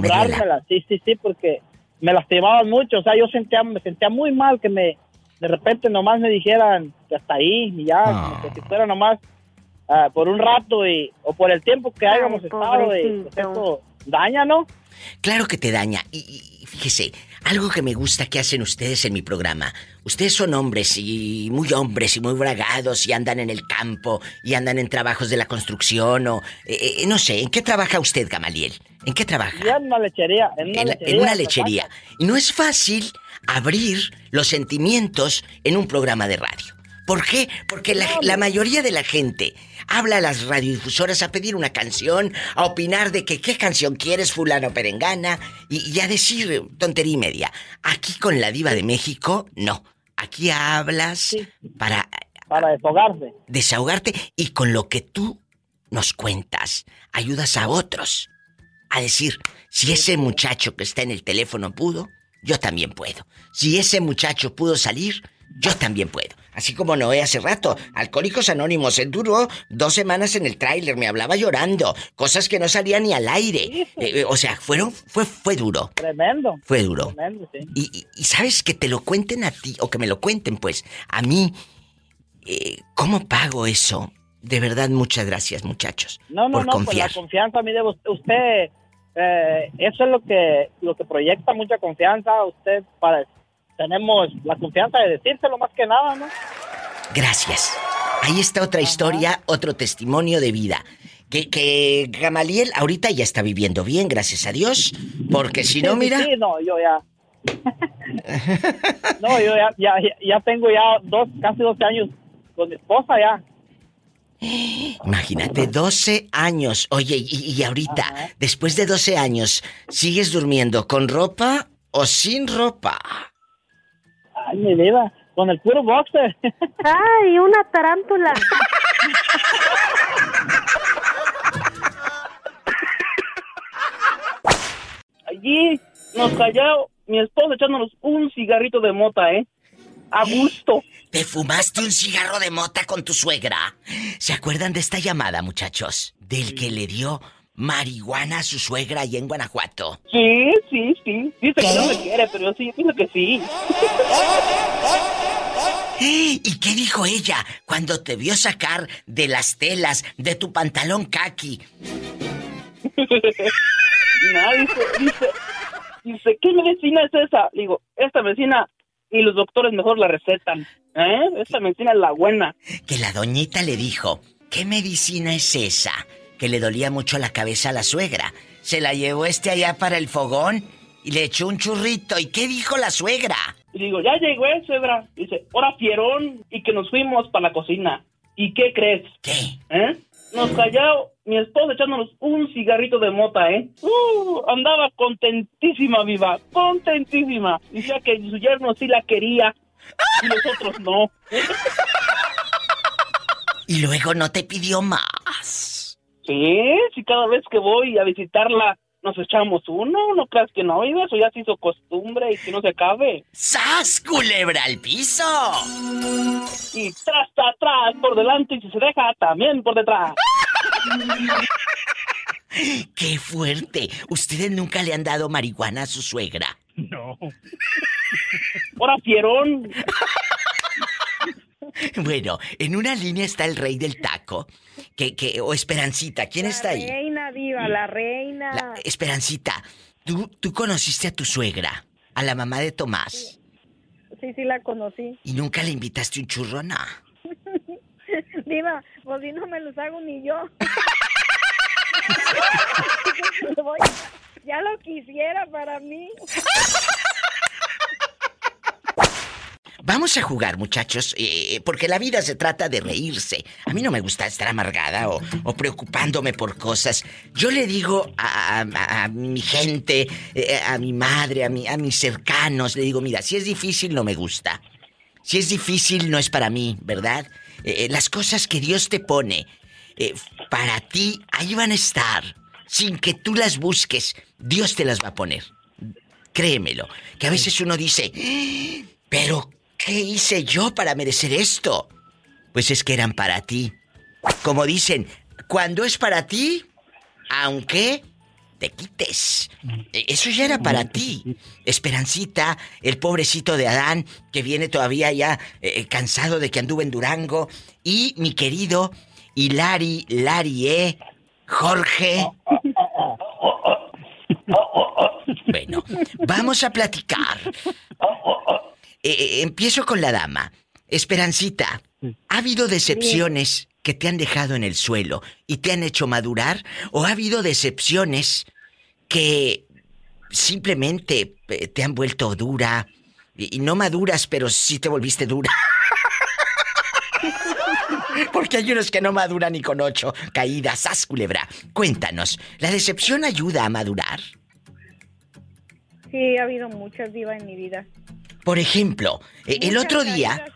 Sí, sí, sí, porque me lastimaban mucho. O sea, yo sentía, me sentía muy mal que me, de repente nomás me dijeran que hasta ahí y ya, como que si fuera nomás ah, por un rato y, o por el tiempo que hayamos estado, y, pues eso daña, ¿no? Claro que te daña. Y, fíjese, algo que me gusta que hacen ustedes en mi programa. Ustedes son hombres y muy hombres y muy bragados y andan en el campo y andan en trabajos de la construcción o... Eh, eh, no sé, ¿en qué trabaja usted, Gamaliel? ¿En qué trabaja? en una lechería. En una lechería. En una lechería. Y no es fácil abrir los sentimientos en un programa de radio. ¿Por qué? Porque la, mayoría de la gente habla a las radiodifusoras a pedir una canción, a opinar de que qué canción quieres, fulano perengana, y, a decir tontería y media. Aquí con la diva de México, no. Aquí hablas para... Para desahogarte. Desahogarte y con lo que tú nos cuentas, ayudas a otros a decir, si ese muchacho que está en el teléfono pudo, yo también puedo. Si ese muchacho pudo salir, yo también puedo. Así como Noé hace rato, Alcohólicos Anónimos, él duró dos semanas en el tráiler, me hablaba llorando, cosas que no salían ni al aire. Eh, eh, o sea, fueron, fue, fue duro. Tremendo. Fue duro. Tremendo, sí. y, sabes que te lo cuenten a ti, o que me lo cuenten, pues, a mí, eh, ¿cómo pago eso? De verdad, muchas gracias, muchachos. No, no, por no, confiar. Pues la confianza, mire, usted eh, eso es lo que lo que proyecta mucha confianza usted para tenemos la confianza de decírselo más que nada, ¿no? Gracias. Ahí está otra historia, otro testimonio de vida. Que, que Gamaliel ahorita ya está viviendo bien, gracias a Dios, porque si no, mira... Sí, no, yo ya... no, yo ya, ya, ya tengo ya dos, casi 12 años con mi esposa ya. Imagínate, 12 años. Oye, y, ahorita, después de 12 años, ¿sigues durmiendo con ropa o sin ropa? Ay, mi vida, con el puro boxer. Ay, una tarántula. allí nos calló mi esposo echándonos un cigarrito de mota, ¿eh? A gusto. ¿Te fumaste un cigarro de mota con tu suegra? ¿Se acuerdan de esta llamada, muchachos? Del que le dio marihuana a su suegra ahí en Guanajuato. Sí, sí, sí. Dice que no me quiere, pero sí, dice que sí. ¿Y qué dijo ella cuando te vio sacar de las telas de tu pantalón kaki? no, dice, dice, dice, ¿qué medicina es esa? Digo, esta medicina y los doctores mejor la recetan. ¿Eh? Esta medicina es la buena. Que la doñita le dijo, ¿qué medicina es esa? Que le dolía mucho la cabeza a la suegra. Se la llevó este allá para el fogón y le echó un churrito. ¿Y qué dijo la suegra? Y digo, ya llegó, eh, suegra. Dice, ahora fierón y que nos fuimos para la cocina. ¿Y qué crees? ¿Qué? ¿Eh? Nos calló mi esposa echándonos un cigarrito de mota, ¿eh? Uh, andaba contentísima, viva, contentísima. Decía que su yerno sí la quería y nosotros no. Y luego no te pidió más. Sí, sí, cada vez que voy a visitarla nos echamos uno, no creas que no, y eso ya se hizo costumbre y que no se acabe. ¡Sas, culebra al piso! Y tras, tras, tras, por delante y si se deja, también por detrás. ¡Qué fuerte! ¿Ustedes nunca le han dado marihuana a su suegra? No. ¡Hora fierón! Bueno, en una línea está el rey del taco. Que, que, o Esperancita, ¿quién está ahí? Reina, viva, la reina. Esperancita, ¿tú, tú conociste a tu suegra, a la mamá de Tomás. Sí, sí, la conocí. ¿Y nunca le invitaste un churro, no? Diva, pues si no me los hago ni yo. ya lo quisiera para mí. Vamos a jugar, muchachos, eh, porque la vida se trata de reírse. A mí no me gusta estar amargada o, preocupándome por cosas. Yo le digo a, mi gente, eh, a mi madre, a, mi, a mis cercanos, le digo, mira, si es difícil no me gusta. Si es difícil no es para mí, ¿verdad? Eh, las cosas que Dios te pone para ti, ahí van a estar. Sin que tú las busques, Dios te las va a poner. Créemelo, que a veces uno dice, pero ¿Qué hice yo para merecer esto? Pues es que eran para ti. Como dicen, cuando es para ti, aunque te quites. E, eso ya era para ti. Esperancita, el pobrecito de Adán, que viene todavía ya eh, cansado de que anduvo en Durango. Y mi querido Hilari, Larie, Jorge. Bueno, vamos a platicar. Eh, eh, empiezo con la dama. Esperancita, ¿ha habido decepciones que te han dejado en el suelo y te han hecho madurar? ¿O ha habido decepciones que simplemente eh, te han vuelto dura? Y, no maduras, pero sí te volviste dura. Porque hay unos que no maduran ni con ocho caídas. ¡Sas, culebra! Cuéntanos, ¿la decepción ayuda a madurar? Sí, ha habido muchas divas en mi vida. Por ejemplo, e, el otro día...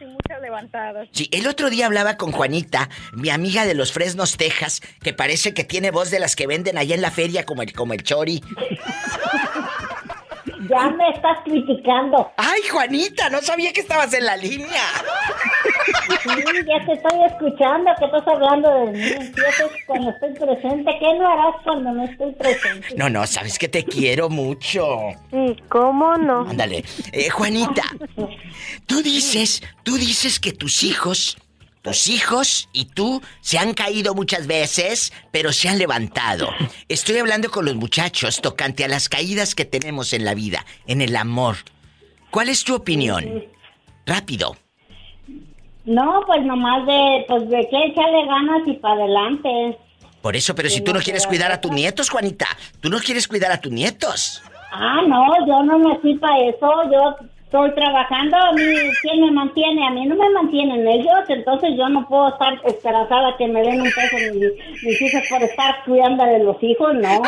Sí, el otro día hablaba con Juanita, mi amiga de los Fresnos, Texas, que parece que tiene voz de las que venden allá en la feria como el, como el chori. Ya me estás criticando. Ay, Juanita, no sabía que estabas en la línea. Sí, ya te estoy escuchando que estás hablando de mí. Empiezas cuando estoy presente. ¿Qué no harás cuando no estoy presente? No, no, sabes que te quiero mucho. Sí, ¿cómo no? Ándale. Eh, Juanita, tú dices, tú dices que tus hijos tus hijos y tú se han caído muchas veces, pero se han levantado. Estoy hablando con los muchachos tocante a las caídas que tenemos en la vida, en el amor. ¿Cuál es tu opinión? Rápido. No, pues nomás de, pues de que echarle ganas y para adelante. Por eso, pero si tú no quieres cuidar a tus nietos, Juanita, tú no quieres cuidar a tus nietos. Ah, no, yo no me fui para eso, yo estoy trabajando, a mí, ¿quién me mantiene? A mí no me mantienen ellos, entonces yo no puedo estar esperanzada que me den un peso mis, mis hijos por estar cuidando de los hijos, no,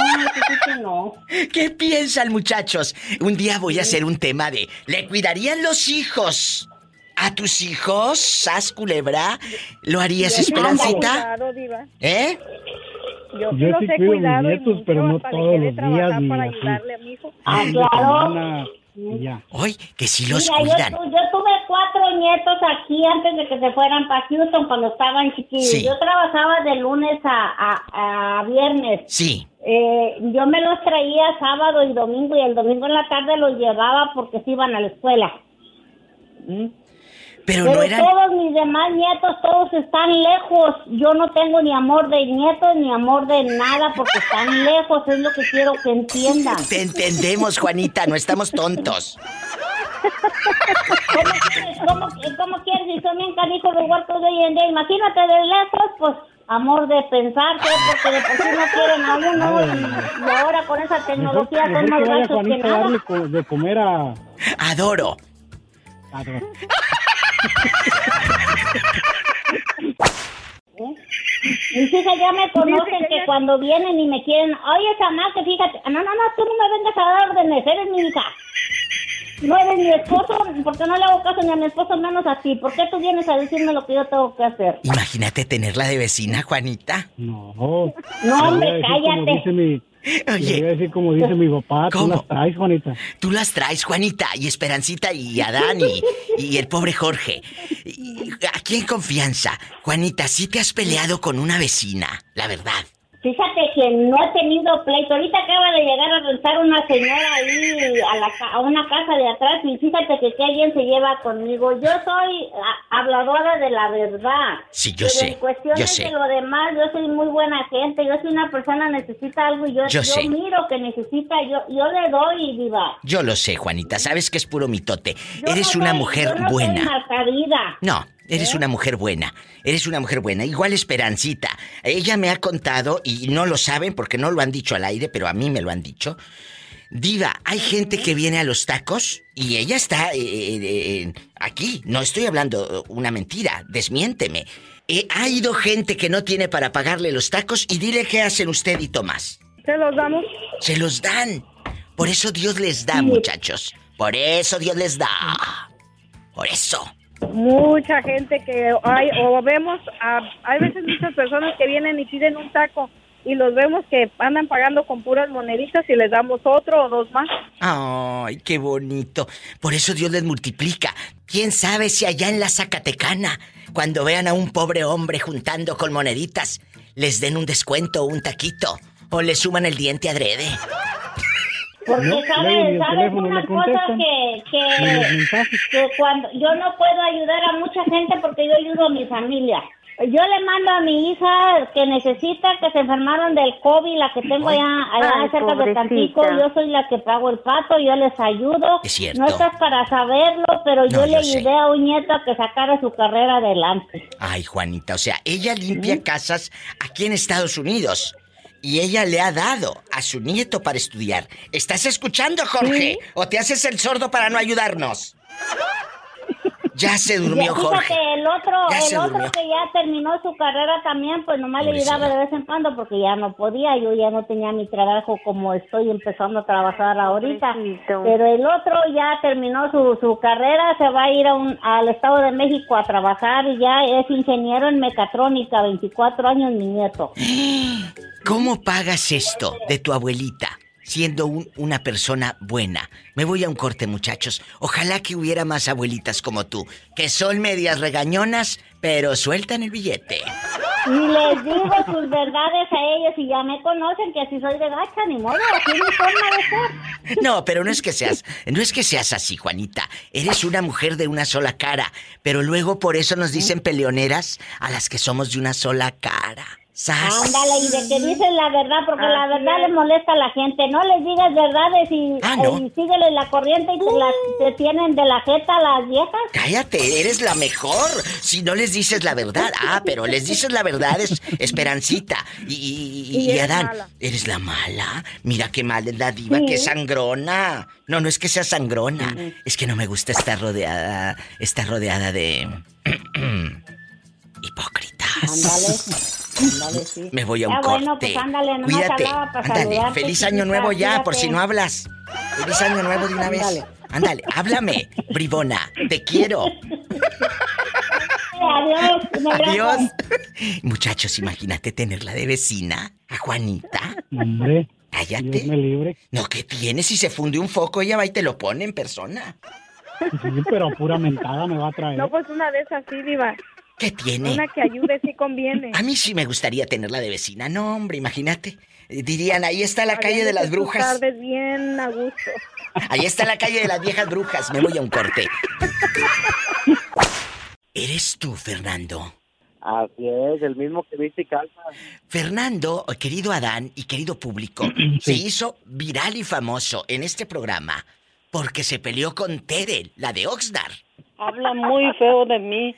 no. ¿Qué piensan muchachos? Un día voy a hacer un tema de, ¿le cuidarían los hijos? ¿A tus hijos, Sas Culebra? ¿Lo harías, Esperancita? ¿Eh? Yo, sí los he cuidado nietos, pero no todos los días. Para ayudarle a mi hijo. Ah, claro. Ya. Hoy, que si los Mira, Yo, tuve cuatro nietos aquí antes de que se fueran para Houston cuando estaban chiquillos. Yo trabajaba de lunes a, a, viernes. Sí. Eh, yo me los traía sábado y domingo y el domingo en la tarde los llevaba porque se iban a la escuela. ¿Mm? Pero, no eran... todos mis demás nietos, todos están lejos. Yo no tengo ni amor de nietos ni amor de nada porque están lejos. Es lo que quiero que entiendan. Te entendemos, Juanita, no estamos tontos. ¿Cómo quieres? ¿Cómo, cómo quieres? Si son bien canijos de huertos de hoy en día, imagínate de lejos, pues amor de pensar, porque de por sí no quieren a uno y, ahora con esa tecnología son más gachos que nada. de comer a... Adoro. Adoro. Mis hijas ya me conocen que cuando vienen y me quieren, oye, que fíjate, no, no, no, tú no me vengas a dar órdenes, eres mi hija. No eres mi esposo, porque no le hago caso ni a mi esposo, menos a ti. ¿Por qué tú vienes a decirme lo que yo tengo que hacer? Imagínate tenerla de vecina, Juanita. No. No, hombre, cállate. Oye. Voy a decir como dice mi papá, tú las traes, Juanita. Tú las traes, Juanita, y Esperancita, y Adán, y, y el pobre Jorge. Aquí en confianza, Juanita, ¿sí te has peleado con una vecina, la verdad? Fíjate que no he tenido pleito. Ahorita acaba de llegar a rentar una señora ahí a, la, a una casa de atrás y fíjate que qué alguien se lleva conmigo. Yo soy habladora de la verdad. Sí, yo sé. En cuestión yo de sé. lo demás, yo soy muy buena gente. Yo soy una persona necesita algo y yo, yo, miro que necesita, yo, yo le doy, viva. Yo lo sé, Juanita. Sabes que es puro mitote. Eres una mujer buena. No, Eres ¿Eh? una mujer buena, eres una mujer buena. Igual Esperancita. Ella me ha contado, y no lo saben porque no lo han dicho al aire, pero a mí me lo han dicho. Diva, hay gente que viene a los tacos y ella está eh, eh, aquí. No estoy hablando una mentira, desmiénteme. ha ido gente que no tiene para pagarle los tacos y dile qué hacen usted y Tomás. ¿Se los damos? Se los dan. Por eso Dios les da, muchachos. Por eso Dios les da. Por eso mucha gente que hay o vemos hay veces muchas personas que vienen y piden un taco y los vemos que andan pagando con puras moneditas y les damos otro o dos más. Ay, qué bonito. Por eso Dios les multiplica. ¿Quién sabe si allá en la Zacatecana, cuando vean a un pobre hombre juntando con moneditas, les den un descuento o un taquito o le suman el diente adrede? Porque sabes, sabes una cosa que, que, cuando yo no puedo ayudar a mucha gente porque yo ayudo a mi familia. Yo le mando a mi hija que necesita que se enfermaron del COVID, la que tengo allá, allá cerca de Tampico, yo soy la que pago el pato, yo les ayudo. Es cierto. No estás para saberlo, pero yo le ayudé a un nieto a que sacara su carrera adelante. Ay, Juanita, o sea, ella limpia casas aquí en Estados Unidos y ella le ha dado a su nieto para estudiar. ¿Estás escuchando, Jorge? ¿O te haces el sordo para no ayudarnos? Ya se durmió Jorge. el otro, el otro que ya terminó su carrera también, pues nomás le ayudaba de vez en cuando porque ya no podía, yo ya no tenía mi trabajo como estoy empezando a trabajar ahorita. Pero el otro ya terminó su, su carrera, se va a ir a un, al Estado de México a trabajar y ya es ingeniero en mecatrónica, 24 años mi nieto. ¿Cómo pagas esto de tu abuelita? Siendo una persona buena. Me voy a un corte, muchachos. Ojalá que hubiera más abuelitas como tú, que son medias regañonas, pero sueltan el billete. Y les digo sus verdades a ellos y ya me conocen que así soy de gacha, ni modo, así mi forma de ser. No, pero no es que seas, no es que seas así, Juanita. Eres una mujer de una sola cara, pero luego por eso nos dicen peleoneras a las que somos de una sola cara. Ándale, y de que dices la verdad, porque la verdad le molesta a la gente. No les digas verdades y, ah, síguele la corriente y te, tienen de la jeta las viejas. Cállate, eres la mejor. Si no les dices la verdad. Ah, pero les dices la verdad, es Esperancita. Y, y, Adán, ¿eres la mala? Mira qué mal es la diva, qué sangrona. No, no es que sea sangrona. Es que no me gusta estar rodeada, estar rodeada de... hipócritas. Me voy a un corte. Pues Cuídate. Ándale. Feliz año nuevo ya, por si no hablas. Feliz año nuevo de una vez. Ándale, háblame, bribona. Te quiero. Adiós. Adiós. Muchachos, imagínate tenerla de vecina a Juanita. Hombre. Cállate. Dios me libre. No, ¿qué tienes? Si se funde un foco, ella va y te lo pone en persona. Sí, pero pura mentada me va a traer. No, pues una de esas sí, Diva. ¿Qué tiene? Una que ayude sí conviene. A mí sí me gustaría tenerla de vecina. No, hombre, imagínate. Dirían, ahí está la calle de las brujas. tardes bien a gusto. Ahí está la calle de las viejas brujas. Me voy a un corte. ¿Eres tú, Fernando? Así es, el mismo que viste y calza. Fernando, querido Adán y querido público, se hizo viral y famoso en este programa porque se peleó con Tere, la de Oxnard. Habla muy feo de mí.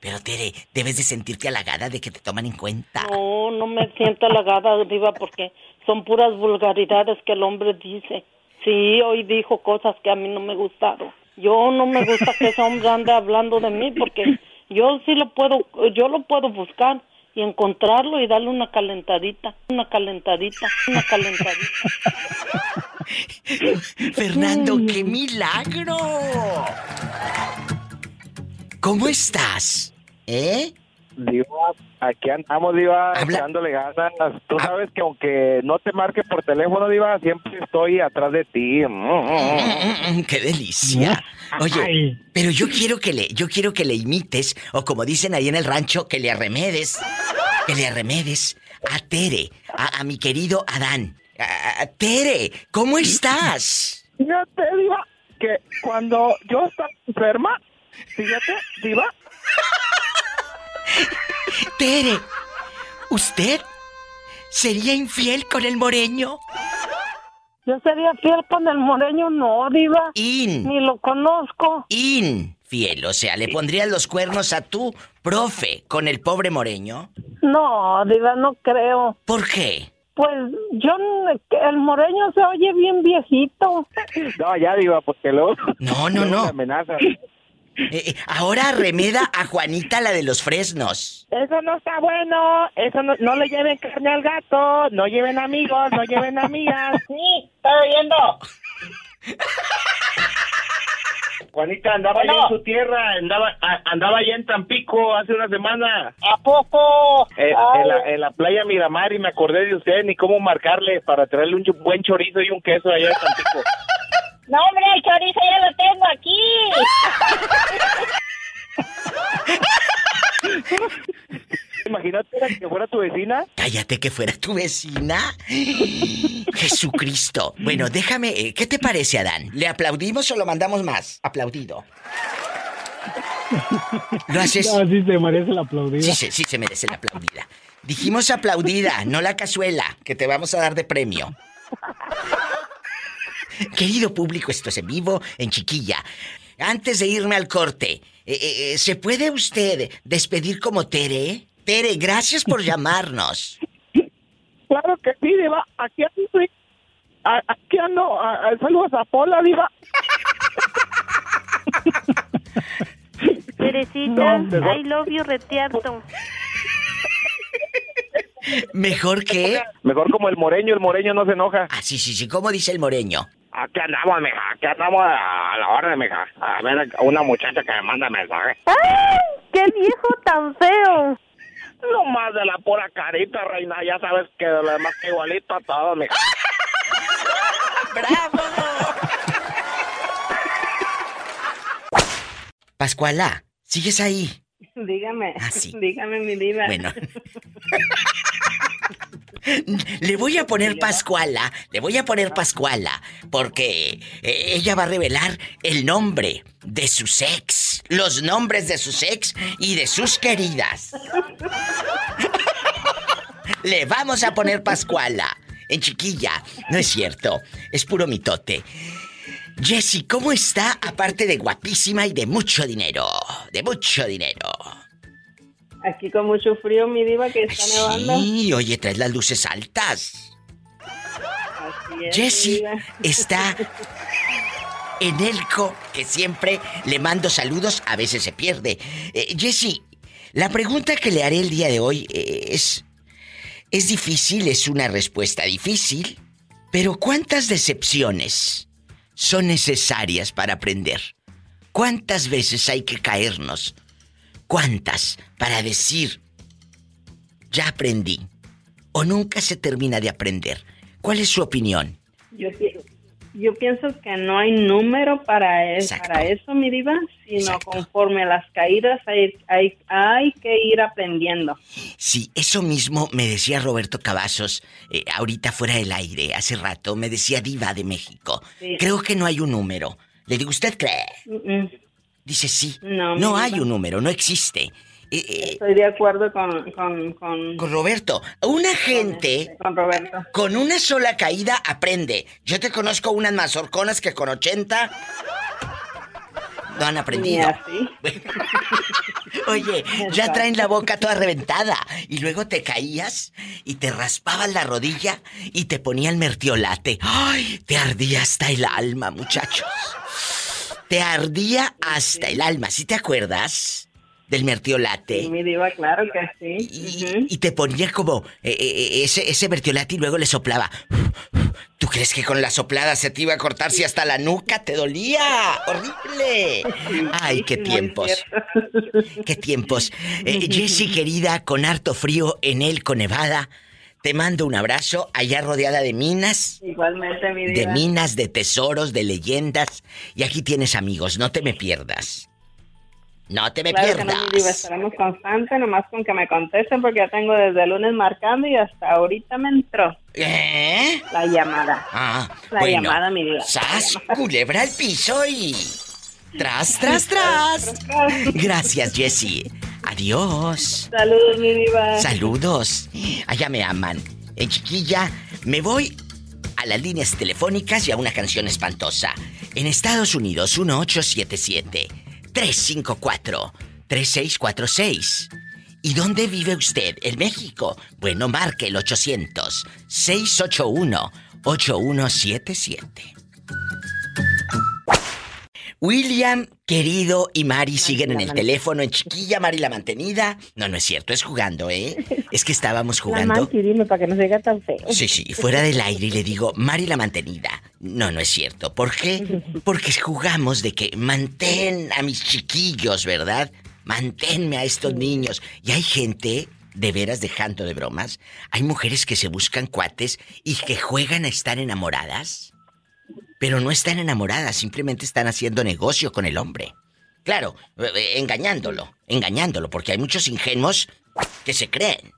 Pero Tere, debes de sentirte halagada de que te toman en cuenta. No, no me siento halagada, Diva, porque son puras vulgaridades que el hombre dice. Sí, hoy dijo cosas que a mí no me gustaron. Yo no me gusta que ese hombre ande hablando de mí porque yo sí lo puedo, yo lo puedo buscar y encontrarlo y darle una calentadita, una calentadita, una calentadita. Fernando, qué milagro. ¿Cómo estás? ¿Eh? Diva, aquí andamos, Diva, dándole ganas. Tú sabes que aunque no te marque por teléfono, Diva, siempre estoy atrás de ti. Mm, ¡Qué delicia! Oye, pero yo quiero que le, yo quiero que le imites, o como dicen ahí en el rancho, que le arremedes, que le arremedes a Tere, a, a mi querido Adán. A- a- Tere, ¿cómo estás? Yo te digo que cuando yo estaba enferma, fíjate, Diva, Tere, ¿usted sería infiel con el moreño? Yo sería fiel con el moreño, no, Diva. In. Ni lo conozco. Infiel, o sea, ¿le pondrías los cuernos a tu profe con el pobre moreño? No, Diva, no creo. ¿Por qué? Pues yo, el moreño se oye bien viejito. no, ya Diva, porque luego... No, no, no. me amenazan. Eh, eh, ahora remeda a Juanita la de los fresnos. Eso no está bueno, eso no, no le lleven carne al gato, no lleven amigos, no lleven amigas. Sí, estoy oyendo. Juanita andaba Bueno. allá en su tierra, andaba, a- andaba allá en Tampico hace una semana. ¿A poco? Eh, en, la, en la playa Miramar y me acordé de usted ni cómo marcarle para traerle un buen chorizo y un queso allá de Tampico. No, hombre, el chorizo ya lo tengo aquí. Imagínate que fuera tu vecina. Cállate que fuera tu vecina. Jesucristo. Bueno, déjame, eh, ¿qué te parece, Adán? ¿Le aplaudimos o lo mandamos más? Aplaudido. ¿Lo haces? No, sí se merece la aplaudida. Sí, sí, sí se merece la aplaudida. Dijimos aplaudida, no la cazuela, que te vamos a dar de premio. Querido público, esto es en vivo, en chiquilla. Antes de irme al corte, eh, eh, ¿se puede usted despedir como Tere? Tere, gracias por llamarnos. Claro que sí, Diva. Aquí ando. a- Aquí ando. Saludos a Pola, Diva. Teresita, No, I love you retiarto. ¿Mejor que? Mejor como el moreño, el moreño no se enoja. Ah, sí, sí, sí, ¿cómo dice el moreño? Aquí andamos, mija. Aquí andamos a la orden, mija. A ver, a una muchacha que me manda mensaje. ¡Ay! ¡Qué viejo tan feo! Lo más de la pura carita, reina. Ya sabes que de lo demás que igualito a todos, mija. ¡Bravo! Pascuala, ¿sigues ahí? Dígame. Ah, sí. Dígame, mi diva. Bueno. Le voy a poner Pascuala, le voy a poner Pascuala, porque eh, ella va a revelar el nombre de su ex, los nombres de sus ex y de sus queridas. Le vamos a poner Pascuala. En chiquilla, no es cierto, es puro mitote. Jessie, ¿cómo está? Aparte de guapísima y de mucho dinero. De mucho dinero. Aquí con mucho frío, mi diva, que está nevando. Sí, oye, traes las luces altas. Así es, Jessie está en Elco, que siempre le mando saludos, a veces se pierde. Eh, Jessie, la pregunta que le haré el día de hoy eh, es... Es difícil, es una respuesta difícil, pero ¿cuántas decepciones son necesarias para aprender? ¿Cuántas veces hay que caernos? ¿Cuántas para decir, ya aprendí? ¿O nunca se termina de aprender? ¿Cuál es su opinión? Yo, yo pienso que no hay número para, es, para eso, mi diva, sino conforme a las caídas hay, hay, hay, que ir aprendiendo. Sí, eso mismo me decía Roberto Cavazos, eh, ahorita fuera del aire, hace rato, me decía diva de México. Creo que no hay un número. Le digo, ¿usted cree? Dice, sí. No, no hay un número, no existe. Eh, eh, Estoy de acuerdo con, con, con, Roberto. Una gente con, Roberto. con una sola caída aprende. Yo te conozco unas mazorconas que con 80 no han aprendido. Oye, ya traen la boca toda reventada y luego te caías y te raspaban la rodilla y te ponían mertiolate. ¡Ay! Te ardía hasta el alma, muchachos. Te ardía hasta el alma, ¿sí te acuerdas? del mertiolate. Sí, mi diva, claro que sí. Y, te ponía como eh, eh, eh, ese, ese mertiolate y luego le soplaba. ¿Tú crees que con la soplada se te iba a cortarse hasta la nuca? ¡Te dolía! ¡Horrible! ¡Ay, qué tiempos! ¡Qué tiempos! Jessie, querida, con harto frío en el con Nevada. Te mando un abrazo allá rodeada de minas. Igualmente, mi diva. De minas, de tesoros, de leyendas. Y aquí tienes amigos, no te me pierdas. No te me pierdas. Que no, estaremos constantes, nomás con que me contesten, porque ya tengo desde el lunes marcando y hasta ahorita me entró. ¿Eh? La llamada. Ah, La llamada, mi vida. ¡Sas! Culebra al piso y. Tras, tras, tras. Gracias, Jessie. Adiós. Saludos, mi diva. Saludos. Allá me aman. En chiquilla, me voy a las líneas telefónicas y a una canción espantosa. En Estados Unidos, 1877. 354-3646. ¿Y dónde vive usted? ¿En México? Bueno, marque el 800-681-8177. William, querido, y Mari siguen en el teléfono en chiquilla, Mari la mantenida. No, no es cierto, es jugando, ¿eh? Es que estábamos jugando. La dime para que no se diga tan feo. Sí, sí, fuera del aire y le digo, Mari la mantenida. No, no es cierto. ¿Por qué? Porque jugamos de que mantén a mis chiquillos, ¿verdad? Manténme a estos niños. Y hay gente, de veras dejando de bromas, hay mujeres que se buscan cuates y que juegan a estar enamoradas pero no están enamoradas, simplemente están haciendo negocio con el hombre. Claro, eh, eh, engañándolo, engañándolo, porque hay muchos ingenuos que se creen.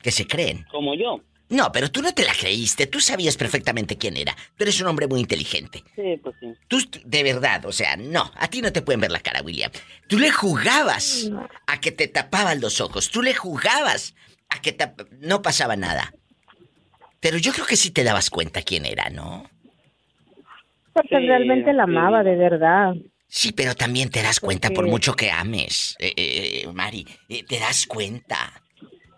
Que se creen. Como yo. No, pero tú no te la creíste, tú sabías perfectamente quién era. Tú eres un hombre muy inteligente. Sí, pues sí. Tú, de verdad, o sea, no, a ti no te pueden ver la cara, William. Tú le jugabas a que te tapaban los ojos, tú le jugabas a que no pasaba nada. Pero yo creo que sí te dabas cuenta quién era, ¿no? Porque realmente la amaba, de verdad. Sí, pero también te das cuenta por mucho que ames, eh, eh, eh Mari. Eh, te das cuenta,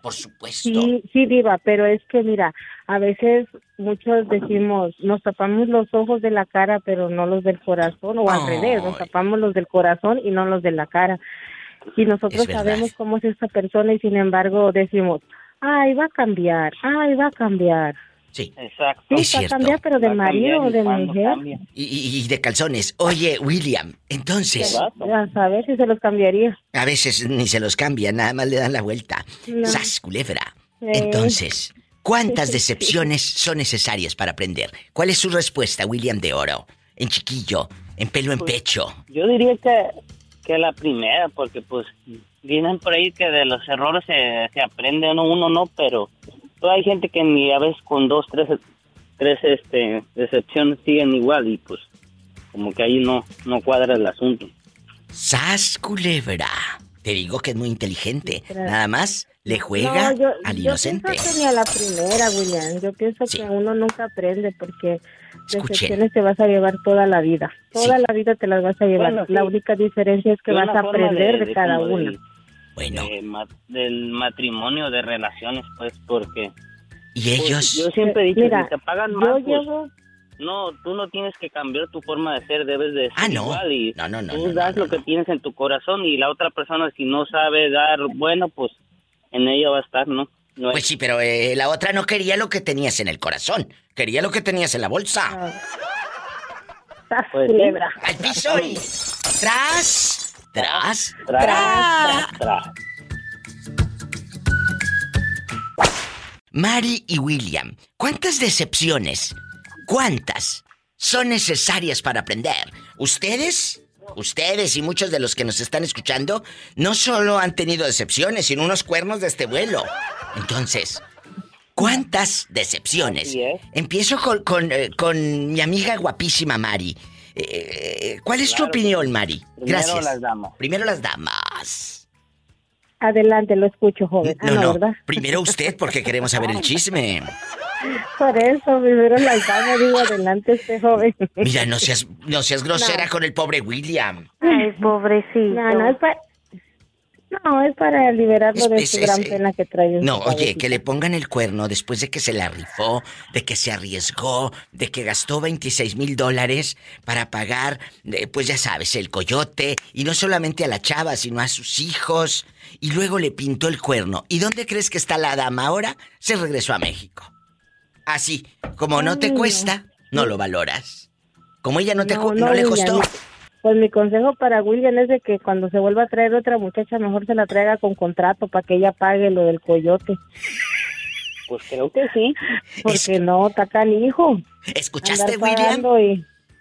por supuesto. Sí, sí, Diva, pero es que mira, a veces muchos decimos, nos tapamos los ojos de la cara, pero no los del corazón, o al revés, nos tapamos los del corazón y no los de la cara. Y nosotros sabemos cómo es esta persona y sin embargo decimos, ay, va a cambiar, ay, va a cambiar. Sí. Exacto. Sí, es cierto. cambiar, pero de marido o de mujer. Y, de calzones. Oye, William, entonces. A si se los cambiaría. A veces ni se los cambia, nada más le dan la vuelta. Sas, culebra. Entonces, ¿cuántas decepciones son necesarias para aprender? ¿Cuál es su respuesta, William de Oro? En chiquillo, en pelo en pues, pecho. Yo diría que, que la primera, porque pues vienen por ahí que de los errores se, se aprende uno, uno no, pero hay gente que ni a veces con dos, tres, tres este, decepciones siguen igual y pues como que ahí no, no cuadra el asunto. ¡Sas, culebra! Te digo que es muy inteligente. Nada más le juega al inocente. Yo pienso que ni a la primera, William. Yo pienso que uno nunca aprende porque decepciones te vas a llevar toda la vida. Toda la vida te las vas a llevar. La única diferencia es que vas a aprender de, cada una. Del matrimonio, de relaciones, pues, porque... ¿Y pues, ellos? yo siempre he dicho, si te pagan más, pues, no, tú no tienes que cambiar tu forma de ser, debes de ser ah, no. igual y no, no, no, tú das lo que tienes en tu corazón y la otra persona si no sabe dar bueno, pues en ella va a estar, ¿no? pues sí, pero eh, la otra no quería lo que tenías en el corazón, quería lo que tenías en la bolsa. Ah. Pues, Al piso y tras Tras, tras, tras, Mari y William, ¿cuántas decepciones, cuántas son necesarias para aprender? ¿Ustedes? Ustedes y muchos de los que nos están escuchando no solo han tenido decepciones, sino unos cuernos de este vuelo. Entonces, ¿cuántas decepciones? Empiezo con, eh, con, mi amiga guapísima Mari. Eh, ¿Cuál es tu opinión, Mari? Gracias. Primero las damas. Primero las damas. Adelante, lo escucho, joven. No, ah, no, primero usted, porque queremos saber el chisme. Por eso, primero la damas, digo, adelante este joven. Mira, no seas, no seas grosera con el pobre William. Ay, pobrecito. No, no es para... No, es para liberarlo de su gran pena que trae. No, oye, que le pongan el cuerno después de que se la rifó, de que se arriesgó, de que gastó 26 mil dólares para pagar, eh, pues ya sabes, el coyote, y no solamente a la chava, sino a sus hijos, y luego le pintó el cuerno. ¿Y dónde crees que está la dama ahora? Se regresó a México. Así, como no te cuesta, no lo valoras. Como ella no te no, no, le costó. Pues mi consejo para William es de que cuando se vuelva a traer otra muchacha, mejor se la traiga con contrato para que ella pague lo del coyote. Pues creo que sí. Porque no, está hijo. ¿Escuchaste, William?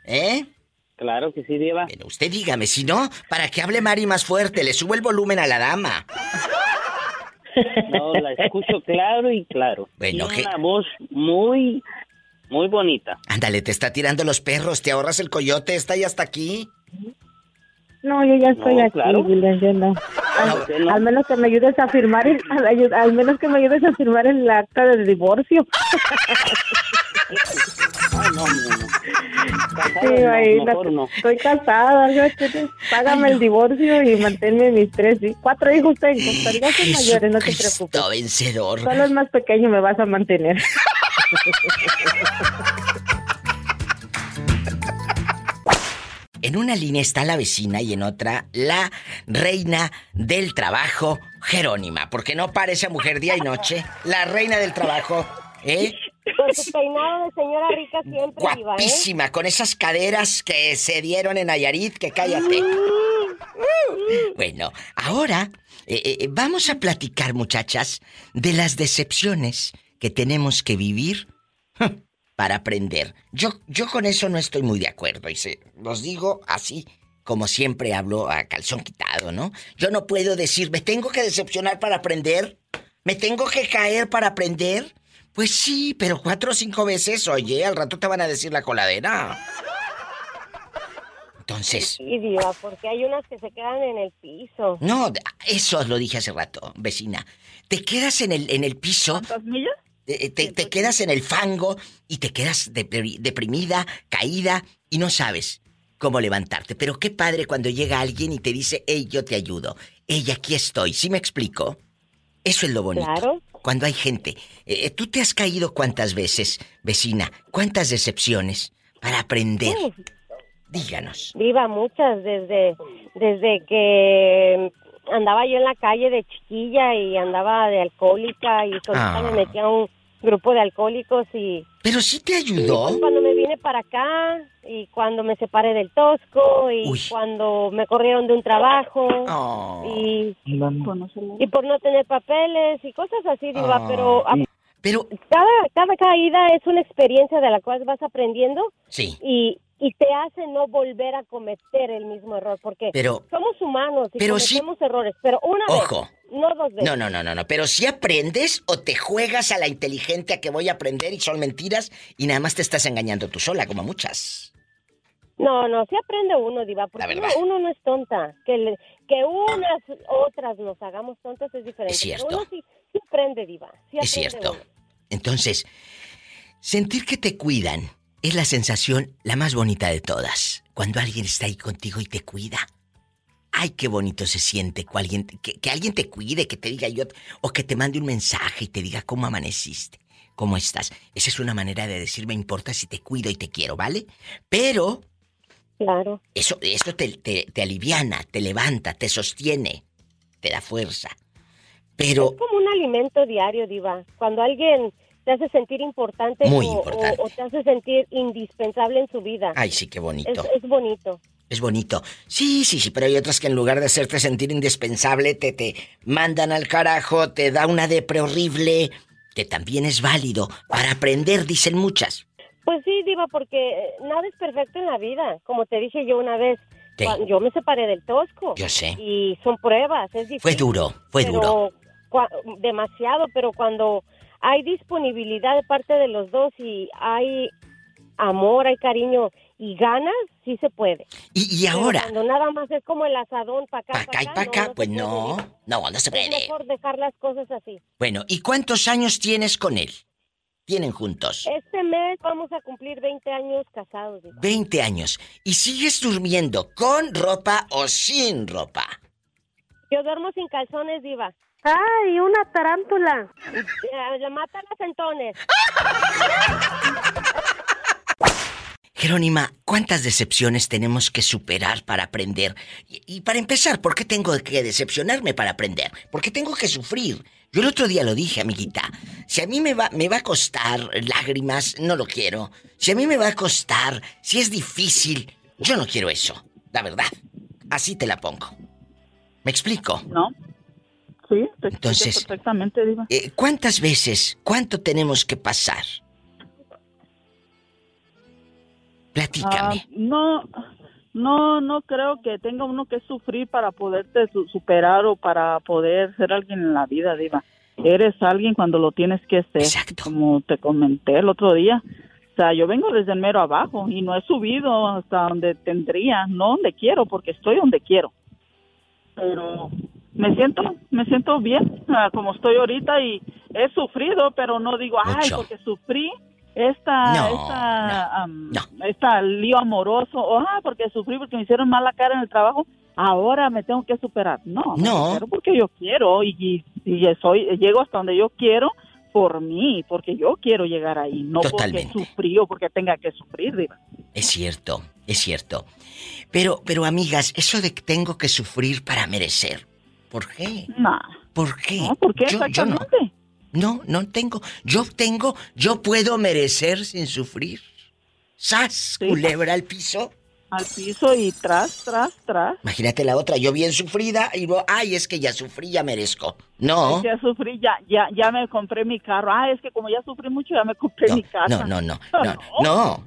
¿Eh? Claro que sí, Diva. Pero usted dígame, si no, para que hable Mari más fuerte, le subo el volumen a la dama. No, la escucho claro y claro. Bueno, Tiene una voz muy, muy bonita. Ándale, te está tirando los perros, te ahorras el coyote, está ahí hasta aquí. No, yo ya estoy aquí, no. Al, menos que me ayudes a firmar, el, al, menos que me ayudes a firmar el acta de divorcio. no, no, Estoy casada, págame el divorcio y manténme mis tres, cuatro hijos tengo, pero ya son mayores, no te preocupes. vencedor. Solo el más pequeño me vas a mantener. En una línea está la vecina y en otra la reina del trabajo, Jerónima. Porque no para esa mujer día y noche. La reina del trabajo, ¿eh? Con su peinado de señora rica siempre. ¿eh? Guapísima, con esas caderas que se dieron en Nayarit, que cállate. Mm. bueno, ahora eh, eh, vamos a platicar, muchachas, de las decepciones que tenemos que vivir para aprender. Yo, yo con eso no estoy muy de acuerdo y se los digo así como siempre hablo a calzón quitado, ¿no? Yo no puedo decir, me tengo que decepcionar para aprender, me tengo que caer para aprender. Pues sí, pero cuatro o cinco veces, oye, al rato te van a decir la coladera. Entonces. Sí, Diva, porque hay unas que se quedan en el piso. No, eso lo dije hace rato, vecina. Te quedas en el, en el piso. ¿Cuántas millas? Eh, te, quedas en el fango y te quedas deprimida, caída y no sabes cómo levantarte. Pero qué padre cuando llega alguien y te dice, hey, yo te ayudo. Hey, aquí estoy. ¿Sí me explico? Eso es lo bonito. Claro. Cuando hay gente. Eh, eh, ¿Tú te has caído cuántas veces, vecina? ¿Cuántas decepciones para aprender? Díganos. Viva muchas desde, desde que andaba yo en la calle de chiquilla y andaba de alcohólica y solita me ah. metía a un grupo de alcohólicos y... Pero sí te ayudó. cuando me vine para acá y cuando me separé del tosco y cuando me corrieron de un trabajo oh. y, y por no tener papeles y cosas así, diva, pero... Pero... Cada, cada caída es una experiencia de la cual vas aprendiendo. Sí. Y, y te hace no volver a cometer el mismo error porque somos humanos y cometemos errores, pero una Ojo. vez, no dos veces. No, no, no, no, no, pero si aprendes o te juegas a la inteligente a que voy a aprender y son mentiras y nada más te estás engañando tú sola como muchas. No, no, si aprende uno, diva, porque uno, no es tonta, que que unas otras nos hagamos tontas es diferente. Es cierto. uno sí, aprende, diva. es cierto. Entonces, sentir que te cuidan es la sensación la más bonita de todas. Cuando alguien está ahí contigo y te cuida. Ay, qué bonito se siente que alguien, que, alguien te cuide, que te diga yo, o que te mande un mensaje y te diga cómo amaneciste, cómo estás. Esa es una manera de decir, me importa si te cuido y te quiero, ¿vale? Pero... Claro. Eso, esto te, te, te aliviana, te levanta, te sostiene, te da fuerza. Pero... Es como un alimento diario, Diva. Cuando alguien te hace sentir importante, o, te hace sentir indispensable en su vida. Ay, sí, qué bonito. Es, bonito. Es bonito. Sí, sí, sí, pero hay otras que en lugar de hacerte sentir indispensable, te, te mandan al carajo, te da una depre horrible, que también es válido para aprender, dicen muchas. Pues sí, Diva, porque nada es perfecto en la vida. Como te dije yo una vez, yo me separé del tosco. Yo sé. Y son pruebas, es difícil. Fue duro, fue duro. Demasiado, pero cuando hay disponibilidad de parte de los dos y hay amor, hay cariño y ganas, sí se puede. Y, ahora. cuando nada más es como el asadón para acá. Para acá y para acá, pues no, no, no se puede. Es mejor dejar las cosas así. Bueno, ¿y cuántos años tienes con él? ¿Tienen juntos? Este mes vamos a cumplir 20 años casados. 20 años. ¿Y sigues durmiendo con ropa o sin ropa? Yo duermo sin calzones, Diva. ¡Ay, una tarántula! Eh, le mata los entones. Jerónima, ¿cuántas decepciones tenemos que superar para aprender? Y, para empezar, ¿por qué tengo que decepcionarme para aprender? ¿Por qué tengo que sufrir? Yo el otro día lo dije, amiguita. Si a mí me va, me va a costar lágrimas, no lo quiero. Si a mí me va a costar, si es difícil, yo no quiero eso. La verdad. Así te la pongo. ¿Me explico? No. Sí, te Entonces, perfectamente, Diva. Eh, ¿Cuántas veces, cuánto tenemos que pasar Platícame. Ah, no, no, no creo que tenga uno que sufrir para poderte superar o para poder ser alguien en la vida, Diva. Eres alguien cuando lo tienes que ser. Exacto. Como te comenté el otro día. O sea, yo vengo desde el mero abajo y no he subido hasta donde tendría, no donde quiero, porque estoy donde quiero. Pero me siento, me siento bien como estoy ahorita y he sufrido, pero no digo, ay, porque sufrí, esta, esta, lío amoroso, oh, ah, porque sufrí porque me hicieron mala cara en el trabajo, ahora me tengo que superar. No, no. porque yo quiero y, y, soy, llego hasta donde yo quiero por mí, porque yo quiero llegar ahí, no porque sufrí o porque tenga que sufrir, Es cierto, es cierto. Pero, pero amigas, eso de que tengo que sufrir para merecer, ¿por qué? No. ¿Por qué? No, ¿por qué exactamente? No, no tengo. Yo tengo, yo puedo merecer sin sufrir. ¡Sas! Culebra al piso. Al piso y tras, tras, tras. Imagínate la otra, yo bien sufrida y luego, ay, es que ya sufrí, ya merezco. No. ya sufrí, ya, ya, ya me compré mi carro. Ah, es que como ya sufrí mucho, ya me compré mi casa. No, no, no, no, no, no,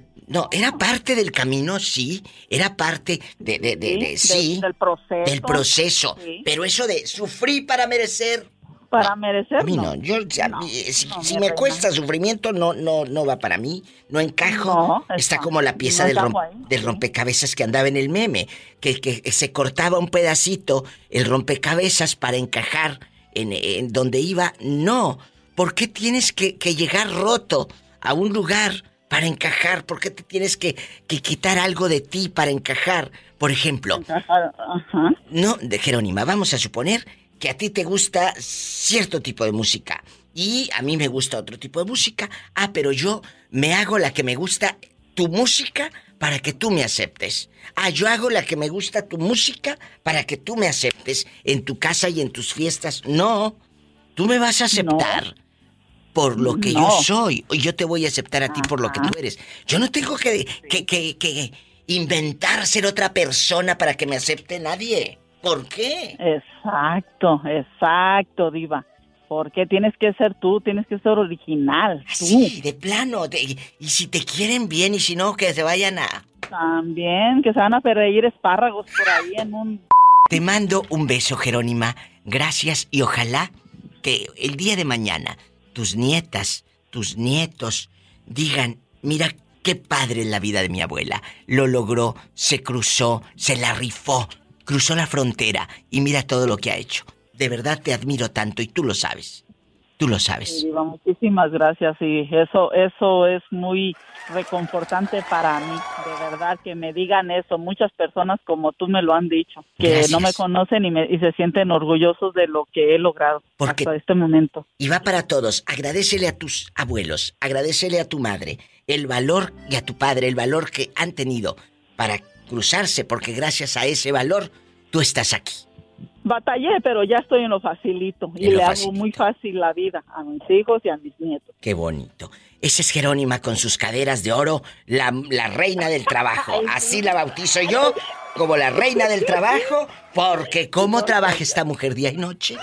era parte del camino, sí, era parte de, de, de, sí, del, proceso. Del proceso. Pero eso de sufrí para merecer, para merecer. A mí no, yo si, me cuesta sufrimiento no no no va para mí, no encajo. está, como la pieza del, rompecabezas que andaba en el meme, que, que se cortaba un pedacito el rompecabezas para encajar en, donde iba. No, ¿por qué tienes que, llegar roto a un lugar para encajar? ¿Por qué te tienes que, quitar algo de ti para encajar? Por ejemplo, no, de Jerónima, vamos a suponer que a ti te gusta cierto tipo de música y a mí me gusta otro tipo de música. Ah, pero yo me hago la que me gusta tu música para que tú me aceptes. Ah, yo hago la que me gusta tu música para que tú me aceptes en tu casa y en tus fiestas. No, tú me vas a aceptar. Por lo que yo soy, y yo te voy a aceptar a ti por lo que tú eres. Yo no tengo que, que, que, que inventar ser otra persona para que me acepte nadie. ¿Por qué? Exacto, exacto, diva. Porque tienes que ser tú, tienes que ser original. Tú. Sí, de plano. y si te quieren bien y si no, que se vayan a... También, que se van a perreír espárragos por ahí en un... Te mando un beso, Jerónima. Gracias y ojalá que el día de mañana tus nietas, tus nietos digan, mira qué padre la vida de mi abuela. Lo logró, se cruzó, se la rifó, cruzó la frontera y mira todo lo que ha hecho. De verdad te admiro tanto y tú lo sabes. Tú lo sabes. muchísimas gracias y eso eso es muy reconfortante para mí, de verdad que me digan eso. Muchas personas como tú me lo han dicho, que no me conocen y, me, y se sienten orgullosos de lo que he logrado Porque hasta este momento. Y va para todos. Agradecele a tus abuelos, agradecele a tu madre el valor y a tu padre el valor que han tenido para cruzarse, porque gracias a ese valor tú estás aquí. Batallé, pero ya estoy en lo facilito y le hago muy fácil la vida a mis hijos y a mis nietos. Qué bonito. Esa es Jerónima con sus caderas de oro, la, la reina del trabajo. Así la bautizo yo, como la reina del trabajo, porque ¿cómo trabaja esta mujer día y noche?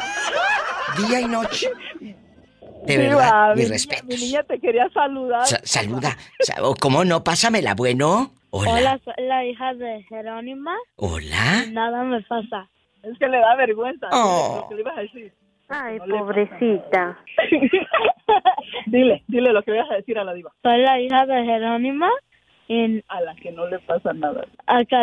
Día y noche. De verdad, mi, respeto. Mi niña te quería saludar. saluda. ¿O cómo no? Pásamela, bueno. Hola. Hola, soy la hija de Jerónima. Hola. Nada me pasa. Es que le da vergüenza. Oh. Lo que le ibas a decir. Ay, pobrecita. dile, dile lo que le ibas a decir a la diva. Soy la hija de Jerónima a la que no le pasa nada. Acá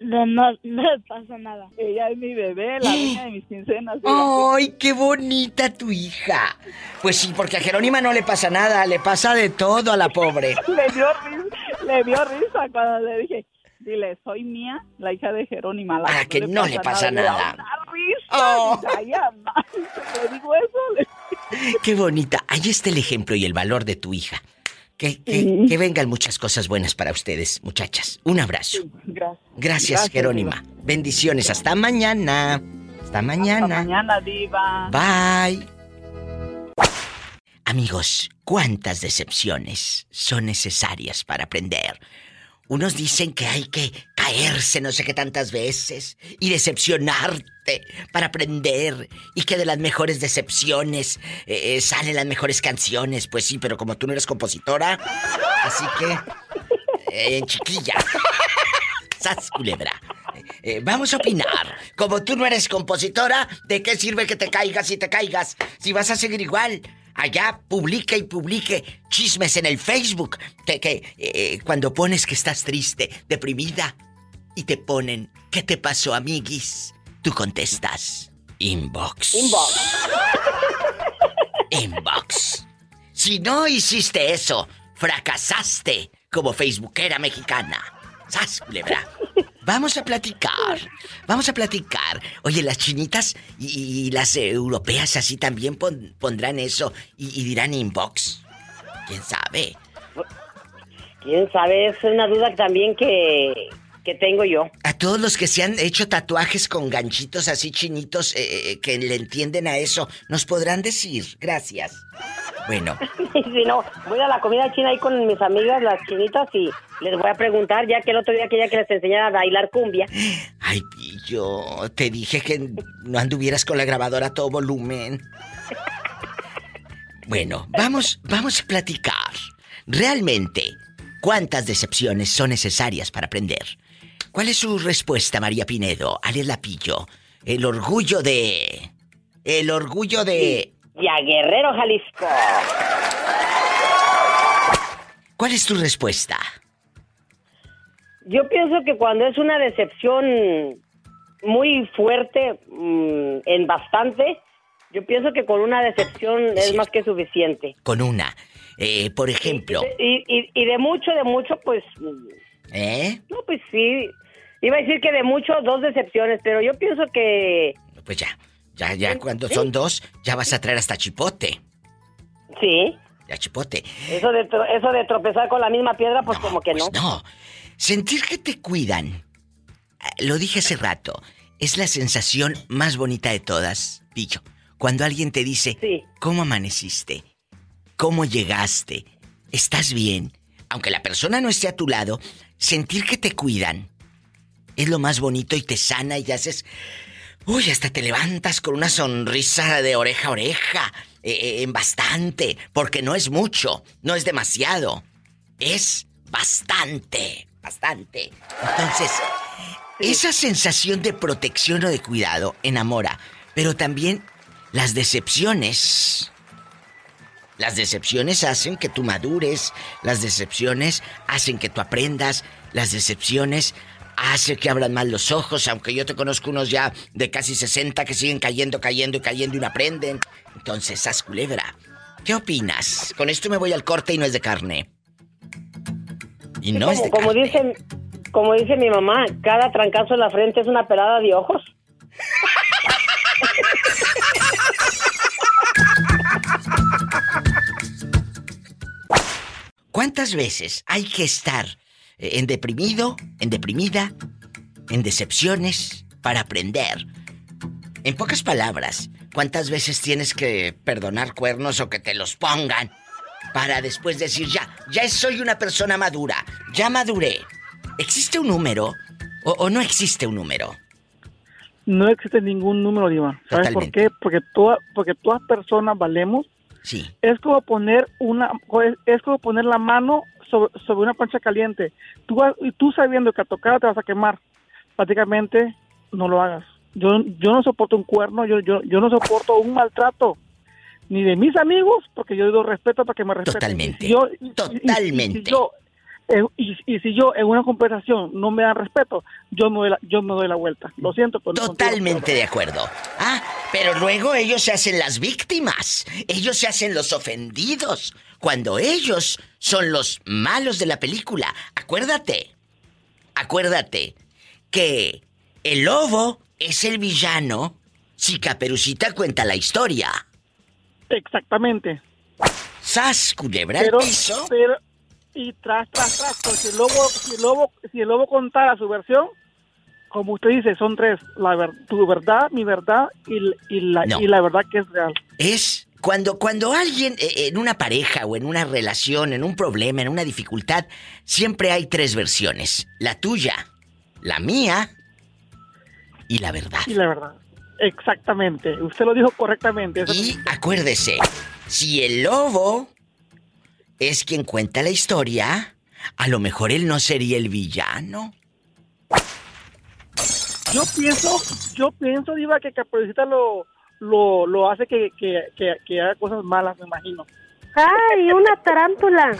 no, no, le pasa nada. Ella es mi bebé, la niña de mis quincenas. ¡Ay, qué bonita tu hija! Pues sí, porque a Jerónima no le pasa nada, le pasa de todo a la pobre. le, dio risa, le dio risa cuando le dije, dile, soy mía, la hija de Jerónima. La que, no, le pasa, nada. oh. le digo eso. Qué bonita. Ahí está el ejemplo y el valor de tu hija. Que, vengan muchas cosas buenas para ustedes, muchachas. Un abrazo. Gracias. Gracias, Jerónima. Bendiciones. Hasta mañana. Hasta mañana. Hasta mañana, Diva. Bye. Amigos, ¿cuántas decepciones son necesarias para aprender? Unos dicen que hay que caerse no sé qué tantas veces y decepcionarte para aprender y que de las mejores decepciones eh, eh, salen las mejores canciones. Pues sí, pero como tú no eres compositora, así que eh, en chiquilla. Sas culebra. vamos a opinar. Como tú no eres compositora, ¿de qué sirve que te caigas y te caigas si vas a seguir igual? Allá publique y publique chismes en el Facebook. Que, que eh, cuando pones que estás triste, deprimida, y te ponen, ¿qué te pasó, amiguis? Tú contestas, inbox. Inbox. Inbox. Si no hiciste eso, fracasaste como Facebookera mexicana. ¡Sas, culebra! Vamos a platicar. Vamos a platicar. Oye, las chinitas y, las europeas así también pondrán eso y, dirán inbox. ¿Quién sabe? ¿Quién sabe? Es una duda también que, que tengo yo. A todos los que se han hecho tatuajes con ganchitos así chinitos eh, eh, que le entienden a eso, ¿nos podrán decir? Gracias. Bueno. si no, voy a la comida china ahí con mis amigas, las chinitas, y les voy a preguntar, ya que el otro día quería que les enseñara a bailar cumbia. Ay, pillo, te dije que no anduvieras con la grabadora a todo volumen. Bueno, vamos, vamos a platicar. Realmente, ¿cuántas decepciones son necesarias para aprender? ¿Cuál es su respuesta, María Pinedo? Ale Lapillo. El orgullo de... El orgullo de... Y a Guerrero, Jalisco. ¿Cuál es tu respuesta? Yo pienso que cuando es una decepción muy fuerte, mm, en bastante, yo pienso que con una decepción es más que suficiente. Con una. Eh, por ejemplo. Y, y, de mucho, de mucho, pues. ¿Eh? No, pues sí. Iba a decir que de mucho, dos decepciones, pero yo pienso que. Pues ya. Ya, ya, cuando son dos, ya vas a traer hasta chipote. Sí. Ya chipote. Eso de, eso de tropezar con la misma piedra, pues como que pues no. No. Sentir que te cuidan. Eh, lo dije hace rato. Es la sensación más bonita de todas, Pillo. Cuando alguien te dice, ¿cómo amaneciste? ¿Cómo llegaste? ¿Estás bien? Aunque la persona no esté a tu lado, sentir que te cuidan es lo más bonito y te sana y haces Uy, hasta te levantas con una sonrisa de oreja a oreja. Eh, eh, en bastante. Porque no es mucho, no es demasiado. Es bastante, bastante. Entonces, esa sensación de protección o de cuidado enamora. Pero también las decepciones. Las decepciones hacen que tú madures, las decepciones hacen que tú aprendas, las decepciones hace que abran mal los ojos, aunque yo te conozco unos ya de casi 60 que siguen cayendo, cayendo y cayendo y no aprenden. Entonces, haz culebra. ¿Qué opinas? Con esto me voy al corte y no es de carne. Y no es de como Dice, como dice mi mamá, cada trancazo en la frente es una pelada de ojos. ¿Cuántas veces hay que estar en deprimido, en deprimida, en decepciones, para aprender. En pocas palabras, ¿cuántas veces tienes que perdonar cuernos o que te los pongan para después decir ya, ya soy una persona madura, ya maduré? ¿Existe un número o, no existe un número? No existe ningún número, Diva. ¿Sabes por qué? Porque, toda, porque todas personas valemos Sí. Es como poner una, es como poner la mano sobre, una plancha caliente. Tú, tú sabiendo que a tocar te vas a quemar, prácticamente no lo hagas. Yo, yo no soporto un cuerno, yo, yo, yo no soporto un maltrato ni de mis amigos, porque yo doy respeto para que me respeten. Totalmente. yo, Totalmente. si yo, eh, y, si yo en una conversación no me dan respeto, yo me doy la, yo me doy la vuelta. Lo siento, pero Totalmente de acuerdo. Ah, pero luego ellos se hacen las víctimas. Ellos se hacen los ofendidos. Cuando ellos son los malos de la película. Acuérdate. Acuérdate que el lobo es el villano si Caperucita cuenta la historia. Exactamente. ¡Sas, culebra pero, piso! Pero, y tras, tras, tras, porque si el lobo, si el lobo, si el lobo contara su versión, como usted dice, son tres, la tu verdad, mi verdad y, la, y la verdad que es real. Es cuando, cuando alguien eh, en una pareja o en una relación, en un problema, en una dificultad, siempre hay tres versiones. La tuya, la mía y la verdad. Y la verdad. Exactamente. Usted lo dijo correctamente. y acuérdese, si el lobo es quien cuenta la historia, a lo mejor él no sería el villano. Yo pienso, yo pienso, Diva, que Caperucita lo, lo, lo hace que, que, que, haga cosas malas, me imagino. ¡Ay, una tarántula!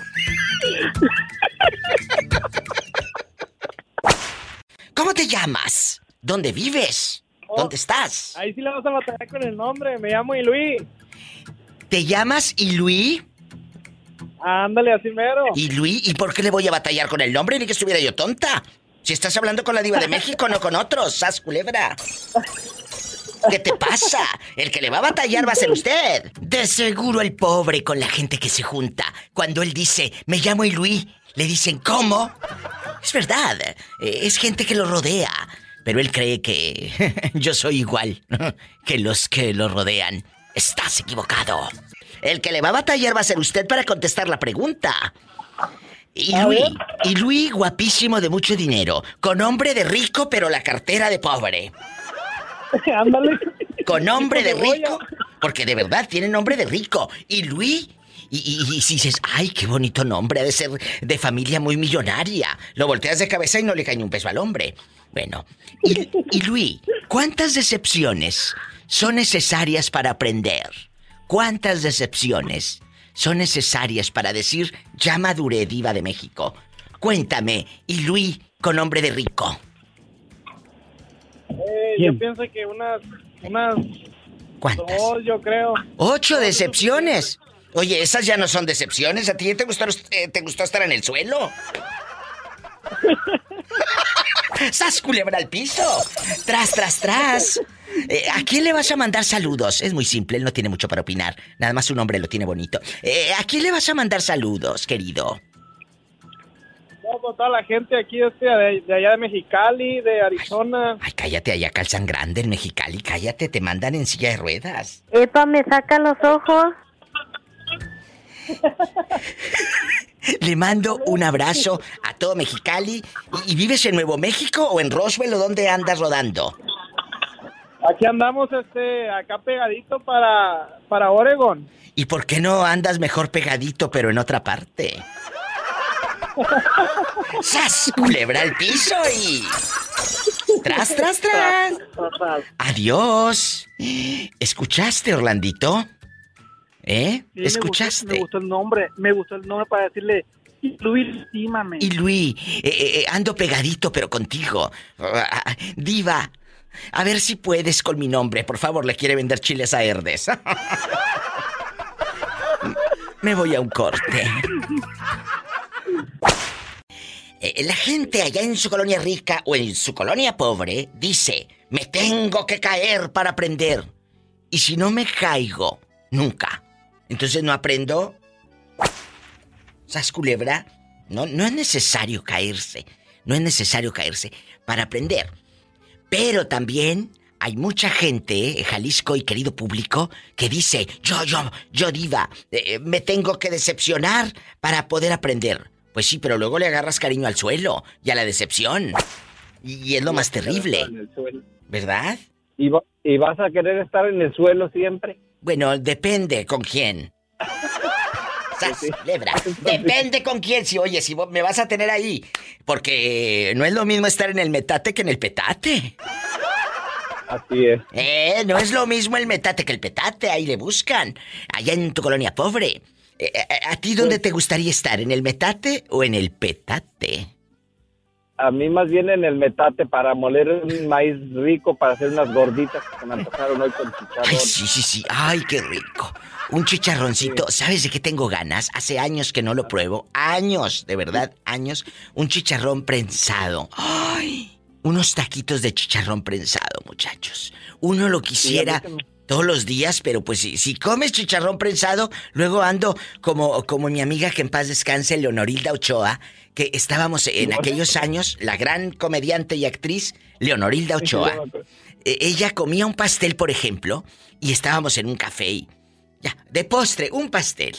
¿Cómo te llamas? ¿Dónde vives? Oh, ¿Dónde estás? Ahí sí le vas a batallar con el nombre. Me llamo Iluí. ¿Te llamas Iluí? Ándale, así mero. ¿Y Luis? ¿Y por qué le voy a batallar con el nombre? Ni que estuviera yo tonta. Si estás hablando con la diva de México, no con otros, sas culebra. ¿Qué te pasa? El que le va a batallar va a ser usted. De seguro el pobre con la gente que se junta. Cuando él dice, me llamo Luis, le dicen, ¿cómo? Es verdad, eh, es gente que lo rodea. Pero él cree que yo soy igual que los que lo rodean. Estás equivocado. El que le va a batallar va a ser usted para contestar la pregunta. Y Luis, y Luis, guapísimo de mucho dinero, con nombre de rico pero la cartera de pobre. Ándale. Con nombre de rico, porque de verdad tiene nombre de rico. Y Luis, y, si dices, ay, qué bonito nombre, ha de ser de familia muy millonaria. Lo volteas de cabeza y no le cae ni un peso al hombre. Bueno, y, y Luis, ¿cuántas decepciones son necesarias para aprender? ¿Cuántas decepciones son necesarias para decir ya maduré diva de México? Cuéntame, y Luis con nombre de rico. Eh, yo pienso que unas, unas ¿Cuántas? Dos, yo creo. ¿Ocho decepciones? Oye, esas ya no son decepciones. ¿A ti te gustó, eh, te gustó estar en el suelo? ¡Sas culebra al piso! ¡Tras, tras, tras! Eh, ¿A quién le vas a mandar saludos? Es muy simple, él no tiene mucho para opinar. Nada más su nombre lo tiene bonito. Eh, ¿A quién le vas a mandar saludos, querido? No, pues toda la gente aquí este, de, allá de Mexicali, de Arizona. Ay, cállate, allá calzan grande en Mexicali, cállate, te mandan en silla de ruedas. Epa, me saca los ojos. Le mando un abrazo a todo Mexicali. ¿Y, vives en Nuevo México o en Roswell o dónde andas rodando? Aquí andamos, este, acá pegadito para, para Oregon. ¿Y por qué no andas mejor pegadito, pero en otra parte? ¡Sas! Culebra al piso y. ¡Tras, tras, tras! ¡Adiós! ¿Escuchaste, Orlandito? ¿Eh? ¿Escuchaste? Me gustó, el nombre, me gustó el nombre para decirle Luis, estímame. Y Luis, eh, eh, eh, ando pegadito, pero contigo. Ah, diva, a ver si puedes con mi nombre. Por favor, le quiere vender chiles a Herdes. Me voy a un corte. La gente allá en su colonia rica o en su colonia pobre dice, me tengo que caer para aprender. Y si no me caigo, nunca. Entonces no aprendo. ¿Sabes, culebra? No, no es necesario caerse. No es necesario caerse para aprender. Pero también hay mucha gente, eh, Jalisco y querido público, que dice, yo, yo, yo diva, eh, me tengo que decepcionar para poder aprender. Pues sí, pero luego le agarras cariño al suelo y a la decepción. Y, es lo más terrible. ¿Verdad? ¿Y, ¿Y vas a querer estar en el suelo siempre? Bueno, depende con quién. Depende con quién. Si, oye, si me vas a tener ahí. Porque no es lo mismo estar en el metate que en el petate. Así es. Eh, no es lo mismo el metate que el petate. Ahí le buscan. Allá en tu colonia pobre. Eh, eh, ¿A ti dónde te gustaría estar? ¿En el metate o en el petate? A mí más bien en el metate para moler un maíz rico para hacer unas gorditas que me antojaron hoy con chicharrón. sí, sí, sí. Ay, qué rico. Un chicharroncito. ¿Sabes de qué tengo ganas? Hace años que no lo pruebo. Años, de verdad, años. Un chicharrón prensado. Ay. Unos taquitos de chicharrón prensado, muchachos. Uno lo quisiera todos los días, pero pues si, si comes chicharrón prensado, luego ando como, como mi amiga que en paz descanse, Leonorilda Ochoa, que estábamos en aquellos años, la gran comediante y actriz Leonorilda Ochoa. E, ella comía un pastel, por ejemplo, y estábamos en un café y ya, de postre, un pastel.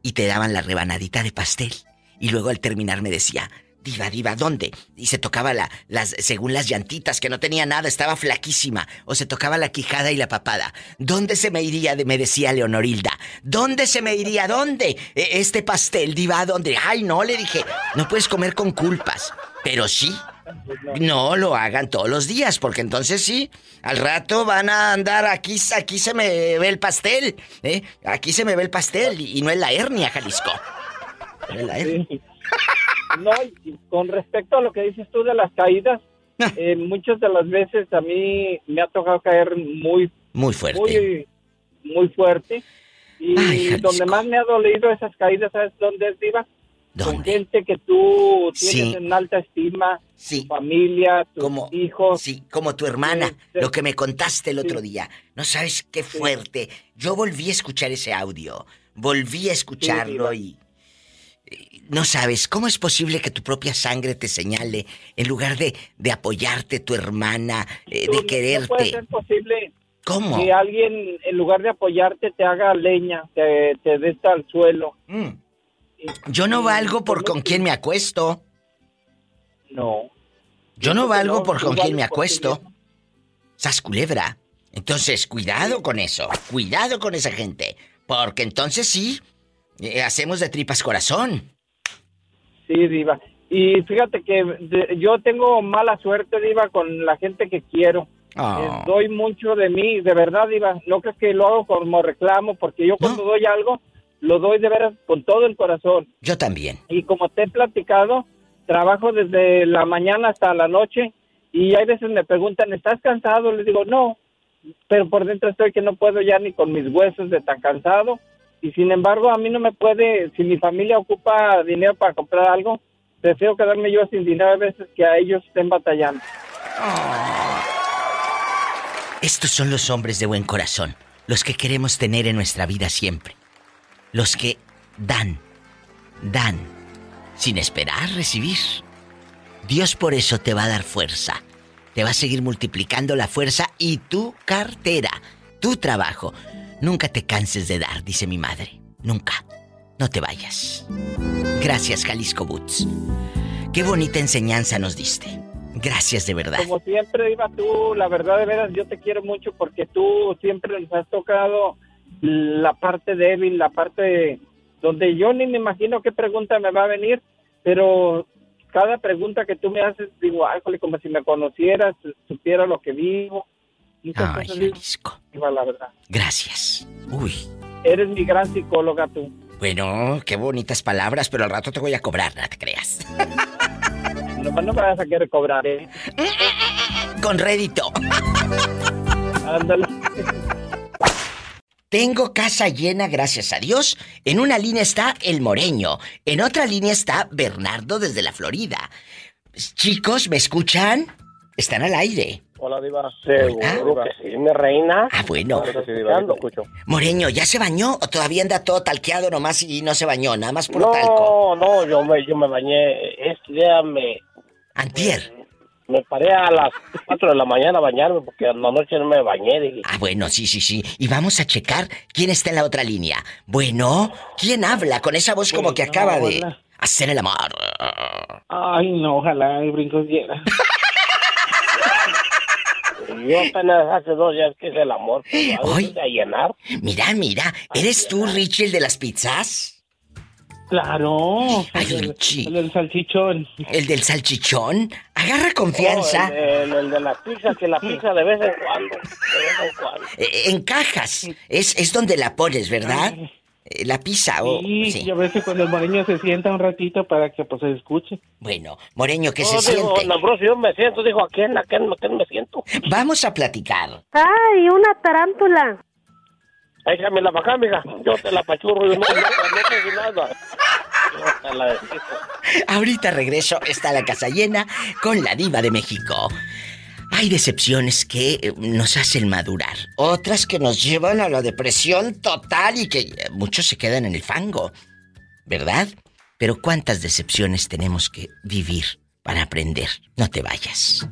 Y te daban la rebanadita de pastel. Y luego al terminar me decía, Diva, diva, ¿dónde? Y se tocaba la, las, según las llantitas, que no tenía nada, estaba flaquísima. O se tocaba la quijada y la papada. ¿Dónde se me iría? Me decía Leonorilda. ¿Dónde se me iría? ¿Dónde? E, este pastel, diva, ¿dónde? Ay, no, le dije, no puedes comer con culpas. Pero sí, no lo hagan todos los días, porque entonces sí, al rato van a andar aquí, aquí se me ve el pastel, ¿eh? Aquí se me ve el pastel y, no es la hernia, Jalisco. No es la hernia. No, con respecto a lo que dices tú de las caídas, eh, muchas de las veces a mí me ha tocado caer muy... Muy fuerte. Muy, muy fuerte. Y donde más me ha dolido esas caídas, ¿sabes dónde es, Diva? Con gente que tú tienes en alta estima, sí. familia, tus como, hijos. Sí, como tu hermana, lo que me contaste el otro día. No sabes qué fuerte. Yo volví a escuchar ese audio, volví a escucharlo y no sabes, ¿cómo es posible que tu propia sangre te señale en lugar de, de apoyarte tu hermana, eh, de quererte? No puede ser posible ¿Cómo? que alguien en lugar de apoyarte te haga leña, te, te des al suelo. Mm. Yo no valgo por con quién me acuesto. No. Yo no valgo por con quién me acuesto. Sas culebra. Entonces, cuidado con eso. Cuidado con esa gente. Porque entonces sí, eh, hacemos de tripas corazón. Sí, Diva. Y fíjate que yo tengo mala suerte, Diva, con la gente que quiero. Ah. Eh, doy mucho de mí, de verdad, Diva. No crees que lo hago como reclamo, porque yo cuando doy algo, lo doy de veras con todo el corazón. Yo también. Y como te he platicado, trabajo desde la mañana hasta la noche y hay veces me preguntan, ¿estás cansado? Les digo, no, pero por dentro estoy que no puedo ya ni con mis huesos de tan cansado y sin embargo a mí no me puede, si mi familia ocupa dinero para comprar algo, prefiero quedarme yo sin dinero a veces que a ellos estén batallando. Estos son los hombres de buen corazón, los que queremos tener en nuestra vida siempre. Los que dan, dan, sin esperar recibir. Dios por eso te va a dar fuerza. Te va a seguir multiplicando la fuerza y tu cartera, tu trabajo. Nunca te canses de dar, dice mi madre. Nunca. No te vayas. Gracias, Jalisco Boots. Qué bonita enseñanza nos diste. Gracias de verdad. Como siempre, Iba, tú, la verdad de veras, yo te quiero mucho porque tú siempre nos has tocado la parte débil, la parte donde yo ni me imagino qué pregunta me va a venir, pero cada pregunta que tú me haces, digo, ay, como si me conocieras, supiera lo que vivo, Ay, Jalisco. La verdad. Gracias. Uy. Eres mi gran psicóloga tú. Bueno, qué bonitas palabras, pero al rato te voy a cobrar, no te creas. No, no me vas a querer cobrar, ¿eh? Con rédito. Ándale. Tengo casa llena, gracias a Dios. En una línea está el Moreño. En otra línea está Bernardo desde la Florida. Chicos, ¿me escuchan? Están al aire. Hola, Diva. Seguro que sí, mi reina. Ah, bueno. Moreño, ¿ya se bañó o todavía anda todo talqueado nomás y no se bañó? Nada más por no, talco. No, no, yo me, yo me bañé. Este día me... Antier. Me, paré a las 4 de la mañana a bañarme porque anoche no me bañé. Dije. Ah, bueno, sí, sí, sí. Y vamos a checar quién está en la otra línea. Bueno, ¿quién habla con esa voz como que acaba de hacer el amor? Ay, no, ojalá el brinco diera. Yo apenas hace dos días que es el amor, Hoy- a llenar. Mira, mira, ¿eres tú, Richie, el de las pizzas? Claro. Ay, el, del salchichón. ¿El del salchichón? Agarra confianza. Oh, el, de- el de las pizzas, que la pizza de vez en cuando. De vez en cuando. Eh, en cajas. Es, es donde la pones, ¿verdad? Eh, La pizza o... Sí, sí. y a veces cuando el moreño se sienta un ratito para que pues se escuche. Bueno, Moreño, que No, se digo, siente. no, bro, si yo me siento, dijo, ¿a quién, a quién, a quién me siento? Vamos a platicar. ¡Ay, una tarántula! Échame la acá, mija. Yo te la pachurro, yo no, no, no nada. Ahorita regreso, está la casa llena con la diva de México. Hay decepciones que eh, nos hacen madurar, otras que nos llevan a la depresión total y que eh, muchos se quedan en el fango, ¿verdad? Pero ¿cuántas decepciones tenemos que vivir para aprender? No te vayas.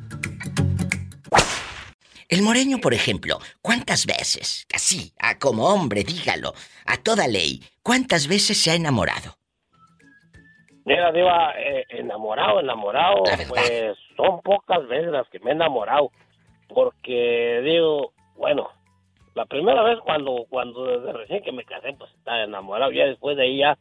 El moreño, por ejemplo, ¿cuántas veces, así, a como hombre, dígalo, a toda ley, cuántas veces se ha enamorado? Mira, Diva, eh, enamorado, enamorado, pues son pocas veces las que me he enamorado. Porque digo, bueno, la primera vez cuando, cuando desde recién que me casé, pues estaba enamorado. Ya después de ahí ya,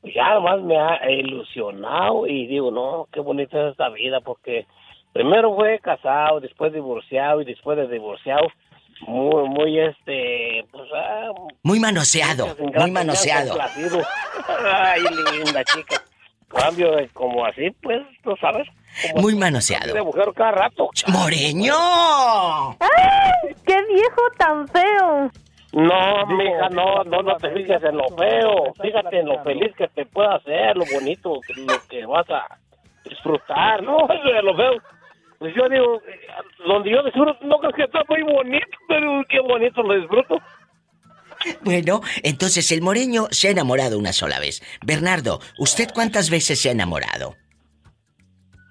pues, ya más me ha ilusionado y digo, no, qué bonita es esta vida. Porque primero fue casado, después divorciado y después de divorciado, muy, muy este, pues, ah, Muy manoseado, muy manoseado. Ay, linda chica. Cambio de como así, pues, tú sabes. como Muy de manoseado. mujer cada rato. ¡Moreño! ¡Ay, qué viejo tan feo! No, mija, no, no, no te fijes en lo feo. Fíjate en lo feliz que te puede hacer, lo bonito, lo que vas a disfrutar. No, eso de lo feo. Pues yo digo, eh, donde yo disfruto, no crees que está muy bonito, pero qué bonito lo disfruto. Bueno, entonces el moreño se ha enamorado una sola vez. Bernardo, ¿usted cuántas veces se ha enamorado?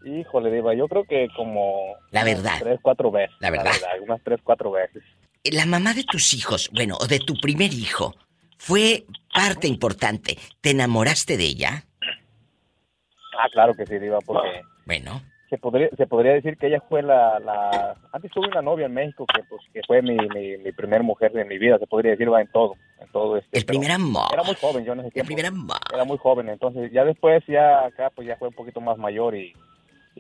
Híjole, Diva, yo creo que como... La verdad. Tres, cuatro veces. La verdad. unas tres, cuatro veces. La mamá de tus hijos, bueno, o de tu primer hijo, fue parte importante. ¿Te enamoraste de ella? Ah, claro que sí, Diva, porque... Bueno. Se podría, se podría decir que ella fue la, la... Antes tuve una novia en México que, pues, que fue mi, mi, mi primer mujer de mi vida, se podría decir, va en todo. En todo este, El primer amor. Era muy joven yo en ese El primer amor. Era muy joven, entonces ya después, ya acá, pues ya fue un poquito más mayor y...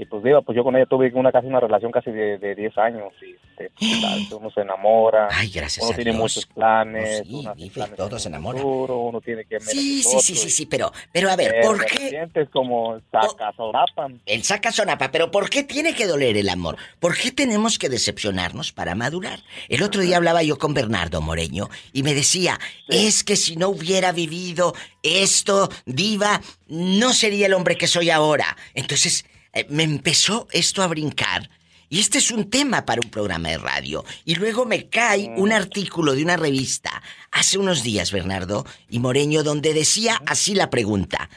Y pues digo, pues yo con ella tuve una casi una relación casi de, de 10 años y este, pues, tal, uno se enamora, Ay, gracias uno a tiene Dios. muchos planes, Oh, sí, uno vive, planes todos se enamoran. uno tiene que Sí, sí, sí, sí, sí, pero, pero a ver, ¿por qué? Sientes como sacazorapan. El saca sonapa, pero ¿por qué tiene que doler el amor? ¿Por qué tenemos que decepcionarnos para madurar? El otro día hablaba yo con Bernardo Moreño y me decía, es que si no hubiera vivido esto, diva, no sería el hombre que soy ahora. Entonces, eh, me empezó esto a brincar. Y este es un tema para un programa de radio. Y luego me cae un artículo de una revista hace unos días, Bernardo y Moreño, donde decía así la pregunta.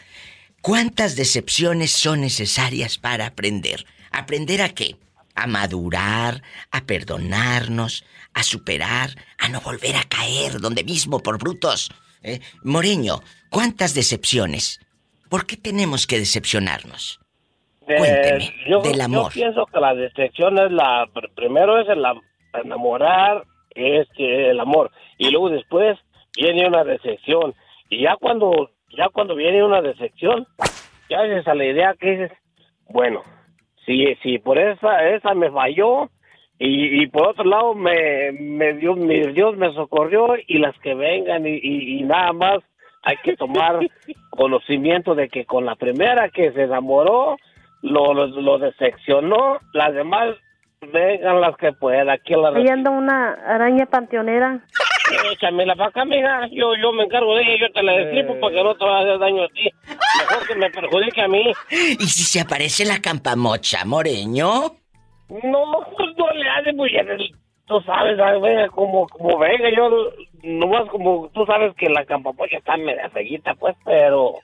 ¿Cuántas decepciones son necesarias para aprender? ¿Aprender a qué? A madurar, a perdonarnos, a superar, a no volver a caer donde mismo por brutos. ¿Eh? Moreño, ¿cuántas decepciones? ¿Por qué tenemos que decepcionarnos? Eh, yo, del yo amor. pienso que la decepción es la... pr- Primero es el am- enamorar, es que el amor. Y luego después viene una decepción. Y ya cuando, ya cuando viene una decepción, ya haces a la idea que dices, bueno, si, si por esa, esa me falló, y, y por otro lado me, me dio, mi Dios me socorrió, y las que vengan, y, y- y nada más hay que tomar conocimiento de que con la primera que se enamoró, lo, lo, lo decepcionó, las demás vengan las que puedan, aquí la Ahí anda una araña panteonera. Échamela para acá, mija. Yo, yo me encargo de ella, yo te la destripo para que no te vaya a hacer daño a ti. Mejor que me perjudique a mí. ¿Y si se aparece la campamocha, Moreño? No, pues no le hace muy bien. Tú sabes, venga, como, como venga, yo nomás como tú sabes que la campapocha está media feguita, pues, pero...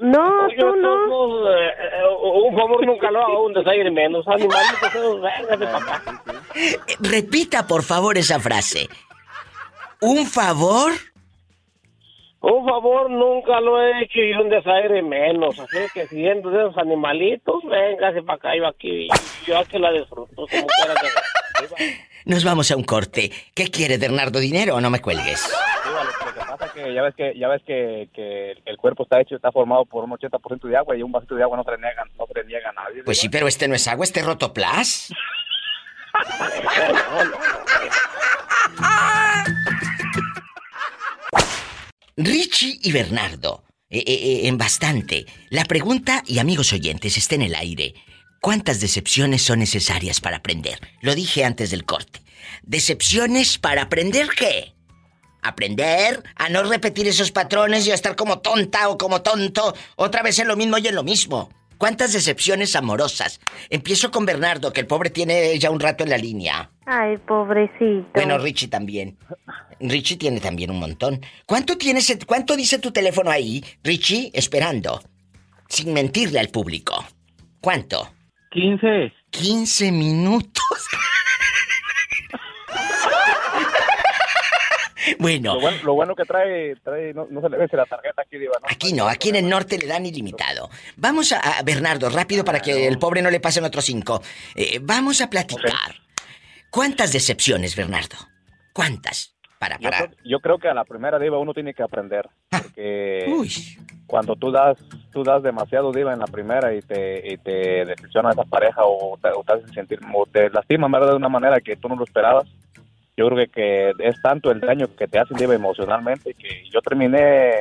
No, yo, tú no. no, eh, eh, un favor nunca lo hago, un desaire menos. Animalitos, véngase para acá. Eh, Repita, por favor, esa frase. ¿Un favor? Un favor nunca lo he hecho y un desaire menos. Así que siendo de esos animalitos, véngase para acá, yo aquí, yo aquí la disfruto como quiera que sea. Nos vamos a un corte. ¿Qué quiere, Bernardo? ¿Dinero o no me cuelgues? lo que ya ves que ya ves que, el cuerpo está hecho, está formado por un 80% de agua y un vasito de agua no te niega, nadie. Pues sí, pero este no es agua, este es rotoplas. Richie y Bernardo, eh, eh, eh, en bastante. La pregunta, y amigos oyentes, está en el aire. ¿Cuántas decepciones son necesarias para aprender? Lo dije antes del corte. ¿Decepciones para aprender qué? Aprender a no repetir esos patrones y a estar como tonta o como tonto otra vez en lo mismo y en lo mismo. ¿Cuántas decepciones amorosas? Empiezo con Bernardo, que el pobre tiene ya un rato en la línea. Ay, pobrecito. Bueno, Richie también. Richie tiene también un montón. ¿Cuánto tienes, cuánto dice tu teléfono ahí, Richie, esperando? Sin mentirle al público. ¿Cuánto? 15. 15 minutos. Bueno. Lo bueno, que trae, trae no, se le vence la tarjeta aquí, Diva. Aquí no, aquí en el norte le dan ilimitado. Vamos a, Bernardo, rápido para que el pobre no le pasen otros cinco. Eh, vamos a platicar. ¿Cuántas decepciones, Bernardo? ¿Cuántas? Para, para... Yo, creo, que a la primera diva uno tiene que aprender. Ah. Porque cuando tú das, tú das demasiado diva en la primera y te, y te decepciona esa pareja o te, o te sentir, o te lastima de una manera que tú no lo esperabas, yo creo que, es tanto el daño que te hacen diva emocionalmente que yo terminé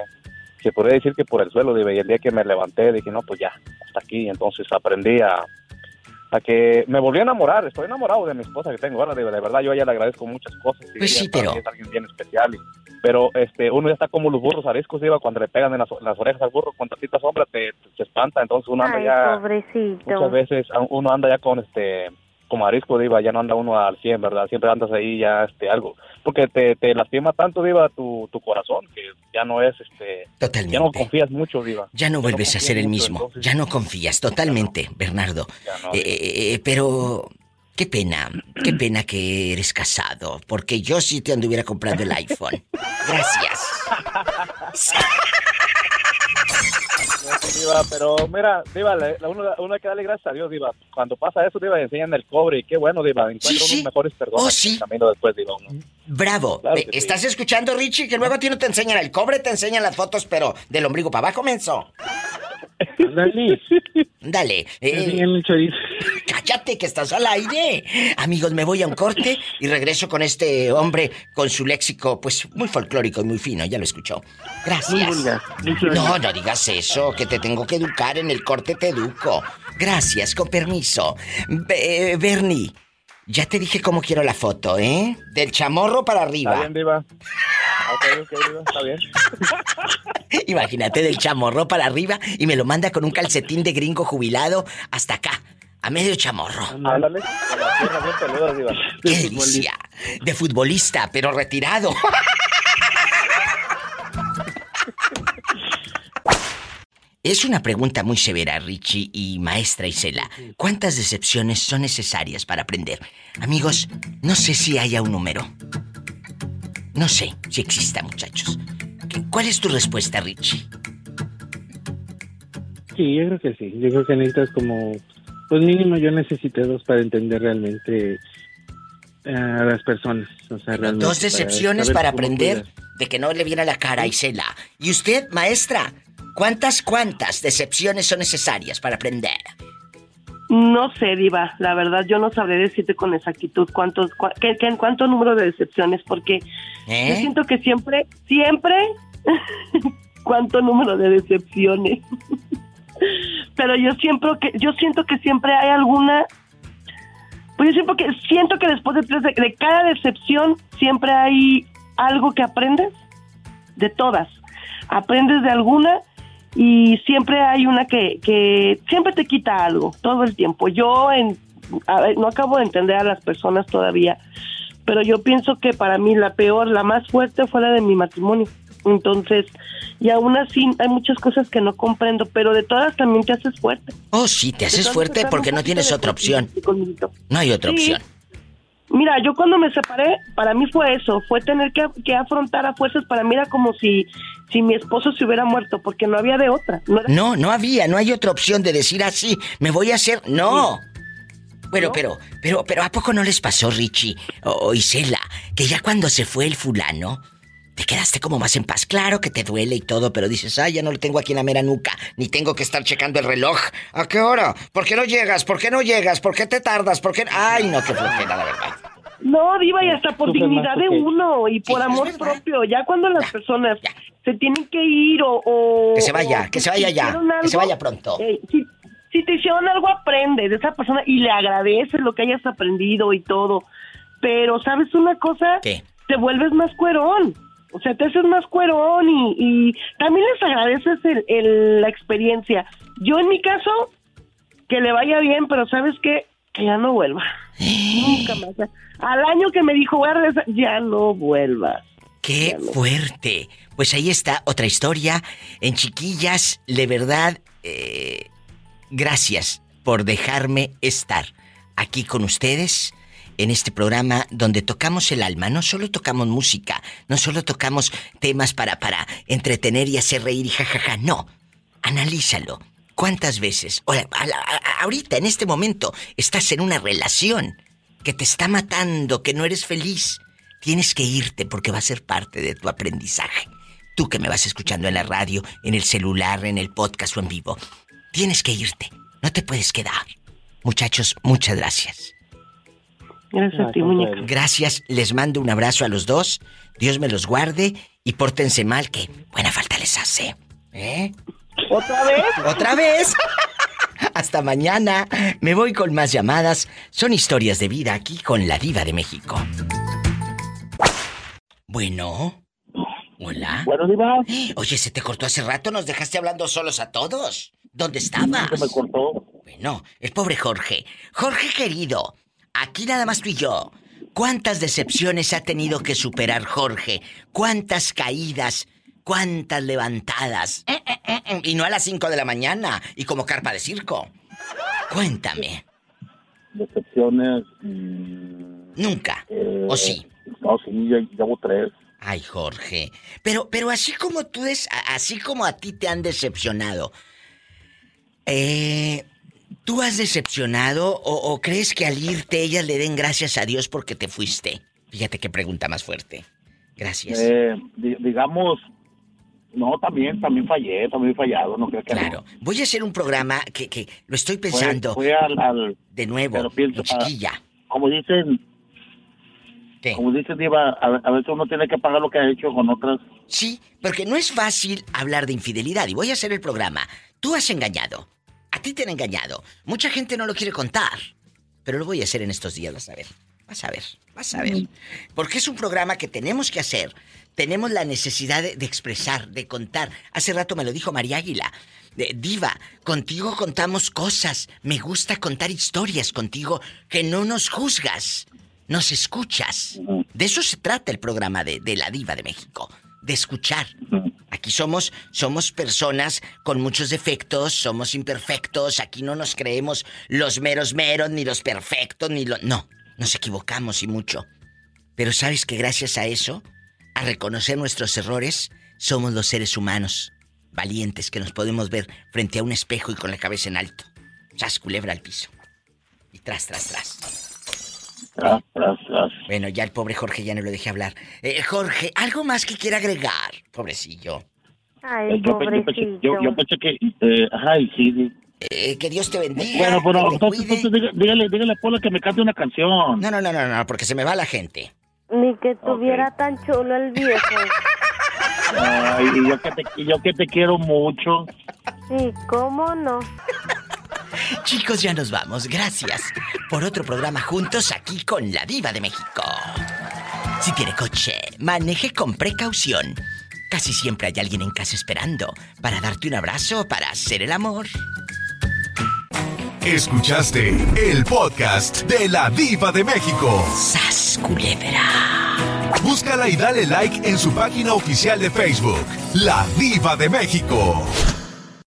se podría decir que por el suelo diva y el día que me levanté dije no pues ya hasta aquí entonces aprendí a, a que me volví a enamorar estoy enamorado de mi esposa que tengo ahora de, verdad yo a ella le agradezco muchas cosas pues sí pero es alguien bien especial pero este uno ya está como los burros ariscos diva cuando le pegan en las, orejas al burro con tantita sombra te, te, espanta entonces uno anda Ay, ya pobrecito. muchas veces uno anda ya con este como arisco, Diva, ya no anda uno al 100, ¿verdad? Siempre andas ahí ya, este, algo. Porque te, te lastima tanto, Diva, tu, tu corazón, que ya no es, este... Totalmente. Ya no confías mucho, Diva. Ya no vuelves a ser el mismo. Ya no confías, totalmente, Bernardo. Eh, eh, eh, pero... Qué pena, qué pena que eres casado, porque yo sí te anduviera comprando el iPhone. Gracias. Diva, pero mira, Diva, uno, uno, hay que darle gracias a Dios, Diva. Cuando pasa eso, Diva, enseñan el cobre y qué bueno, Diva. Encuentran unos mejores personas oh, sí. camino después, Diva. Bravo. ¿Estás escuchando, Richie? Que luego a ti no te enseñan el cobre, te enseñan las fotos, pero del ombligo para abajo, menso. Dale. Dale. Eh, cállate que estás al aire. Amigos, me voy a un corte y regreso con este hombre con su léxico, pues muy folclórico y muy fino, ya lo escuchó. Gracias. no, no digas eso, que te tengo que educar, en el corte te educo. Gracias, con permiso. Bernie, ya te dije cómo quiero la foto, ¿eh? Del chamorro para arriba. Está bien, Diva. Ok, ok, Diva, está bien. Imagínate del chamorro para arriba y me lo manda con un calcetín de gringo jubilado hasta acá. A medio chamorro. Ándale. ¡Qué delicia! De futbolista, pero retirado. Es una pregunta muy severa, Richie y maestra Isela. ¿Cuántas decepciones son necesarias para aprender? Amigos, no sé si haya un número. No sé si exista, muchachos. ¿Cuál es tu respuesta, Richie? Sí, yo creo que sí. Yo creo que necesitas como... Pues mínimo yo necesité dos para entender realmente eh, a las personas. O sea, dos decepciones para, aprender de que no le viene la cara a Isela. ¿Y usted, maestra? ¿Cuántas, cuántas decepciones son necesarias para aprender? No sé, Diva. La verdad, yo no sabré decirte con exactitud cuántos, qué, cuánto número de decepciones, porque yo ¿Eh? siento que siempre, siempre, cuánto número de decepciones. Pero yo siempre que, yo siento que siempre hay alguna, pues yo siempre que siento que después de, tres de cada decepción siempre hay algo que aprendes de todas. Aprendes de alguna y siempre hay una que, que siempre te quita algo, todo el tiempo. Yo en, no acabo de entender a las personas todavía, pero yo pienso que para mí la peor, la más fuerte fue la de mi matrimonio. Entonces, y aún así hay muchas cosas que no comprendo, pero de todas también te haces fuerte. Oh, sí, te haces fuerte porque no tienes otra opción. No hay otra opción. Mira, yo cuando me separé, para mí fue eso, fue tener que, que, afrontar a fuerzas, para mí era como si, si mi esposo se hubiera muerto, porque no había de otra. No, no, había, no hay otra opción de decir así, me voy a hacer, no. Bueno, pero, pero, pero ¿a poco no les pasó, Richie o, Isela, que ya cuando se fue el fulano, te quedaste como más en paz? Claro que te duele y todo, pero dices, ay, ya no lo tengo aquí en la mera nuca, ni tengo que estar checando el reloj. ¿A qué hora? ¿Por qué no llegas? ¿Por qué no llegas? ¿Por qué te tardas? ¿Por qué...? Ay, no, qué flojera, la verdad. No, Diva, y hasta por dignidad de uno y por amor propio. Ya cuando las personas se tienen que ir o, Que se vaya, que se vaya ya, que se vaya pronto. si, te hicieron algo, aprende de esa persona y le agradeces lo que hayas aprendido y todo. Pero, ¿sabes una cosa? ¿Qué? Te vuelves más cuerón. O sea, te haces más cuerón y, también les agradeces el, la experiencia. Yo en mi caso, que le vaya bien, pero ¿sabes qué? Que ya no vuelva. Nunca más. Al año que me dijo, voy ya no vuelvas. ¡Qué fuerte! Pues ahí está otra historia. En chiquillas, de verdad, eh, gracias por dejarme estar aquí con ustedes en este programa donde tocamos el alma. No solo tocamos música, no solo tocamos temas para, para entretener y hacer reír y jajaja. No, analízalo. ¿Cuántas veces, ahorita, en este momento, estás en una relación que te está matando, que no eres feliz, tienes que irte porque va a ser parte de tu aprendizaje. Tú que me vas escuchando en la radio, en el celular, en el podcast o en vivo, tienes que irte. No te puedes quedar. Muchachos, muchas gracias. Gracias a ti, muñeca. Gracias, les mando un abrazo a los dos. Dios me los guarde y pórtense mal, que buena falta les hace. ¿Eh? ¿Otra vez? ¿Otra vez? Hasta mañana. Me voy con más llamadas. Son historias de vida aquí con la diva de México. Bueno. Hola. Bueno, diva. Oye, se te cortó hace rato. Nos dejaste hablando solos a todos. ¿Dónde estabas? Se me cortó. Bueno, el pobre Jorge. Jorge querido. Aquí nada más tú y yo. ¿Cuántas decepciones ha tenido que superar Jorge? ¿Cuántas caídas? ¿Cuántas levantadas? Eh, eh, eh, y no a las 5 de la mañana y como carpa de circo. Cuéntame. Decepciones. Mm, Nunca. ¿O sí? No, sí, llevo tres. Ay, Jorge. Pero, pero así como tú es, así como a ti te han decepcionado, eh, ¿tú has decepcionado o, o, crees que al irte ellas le den gracias a Dios porque te fuiste? Fíjate qué pregunta más fuerte. Gracias. Eh, digamos, no, también, también fallé, también he fallado, no creo que Claro, voy a hacer un programa que, que lo estoy pensando. Fue, al, de nuevo, pienso, chiquilla. como dicen, ¿Qué? como dicen, Diva, a, veces uno tiene que pagar lo que ha hecho con otras. Sí, porque no es fácil hablar de infidelidad y voy a hacer el programa. Tú has engañado, a ti te han engañado. Mucha gente no lo quiere contar, pero lo voy a hacer en estos días, vas a ver. Vas a ver, vas a ver. Porque es un programa que tenemos que hacer tenemos la necesidad de, expresar, de contar. Hace rato me lo dijo María Águila. Diva, contigo contamos cosas. Me gusta contar historias contigo que no nos juzgas, nos escuchas. De eso se trata el programa de, de la Diva de México, de escuchar. Aquí somos, somos personas con muchos defectos, somos imperfectos, aquí no nos creemos los meros meros, ni los perfectos, ni los... No, nos equivocamos y mucho. Pero sabes que gracias a eso a reconocer nuestros errores, somos los seres humanos, valientes que nos podemos ver frente a un espejo y con la cabeza en alto. Chas, culebra al piso. Y tras, tras, tras. Bueno, ya el pobre Jorge ya no lo dejé hablar. Eh, Jorge, ¿algo más que quiera agregar? Pobrecillo. Ay, eh, yo, pobrecillo. Yo, yo, pensé que... Eh, ay, sí, eh, que Dios te bendiga. Bueno, bueno, entonces, entonces, dígale, dígale a Paula que me cante una canción. No, no, no, no, no, porque se me va la gente. Ni que tuviera tan chulo el viejo. Ay, y yo que te, yo que te quiero mucho. Sí, ¿cómo no? Chicos, ya nos vamos. Gracias por otro programa juntos aquí con la Diva de México. Si tiene coche, maneje con precaución. Casi siempre hay alguien en casa esperando para darte un abrazo, para hacer el amor. Escuchaste el podcast de la Diva de México. ¡Sas Búscala y dale like en su página oficial de Facebook, La Diva de México.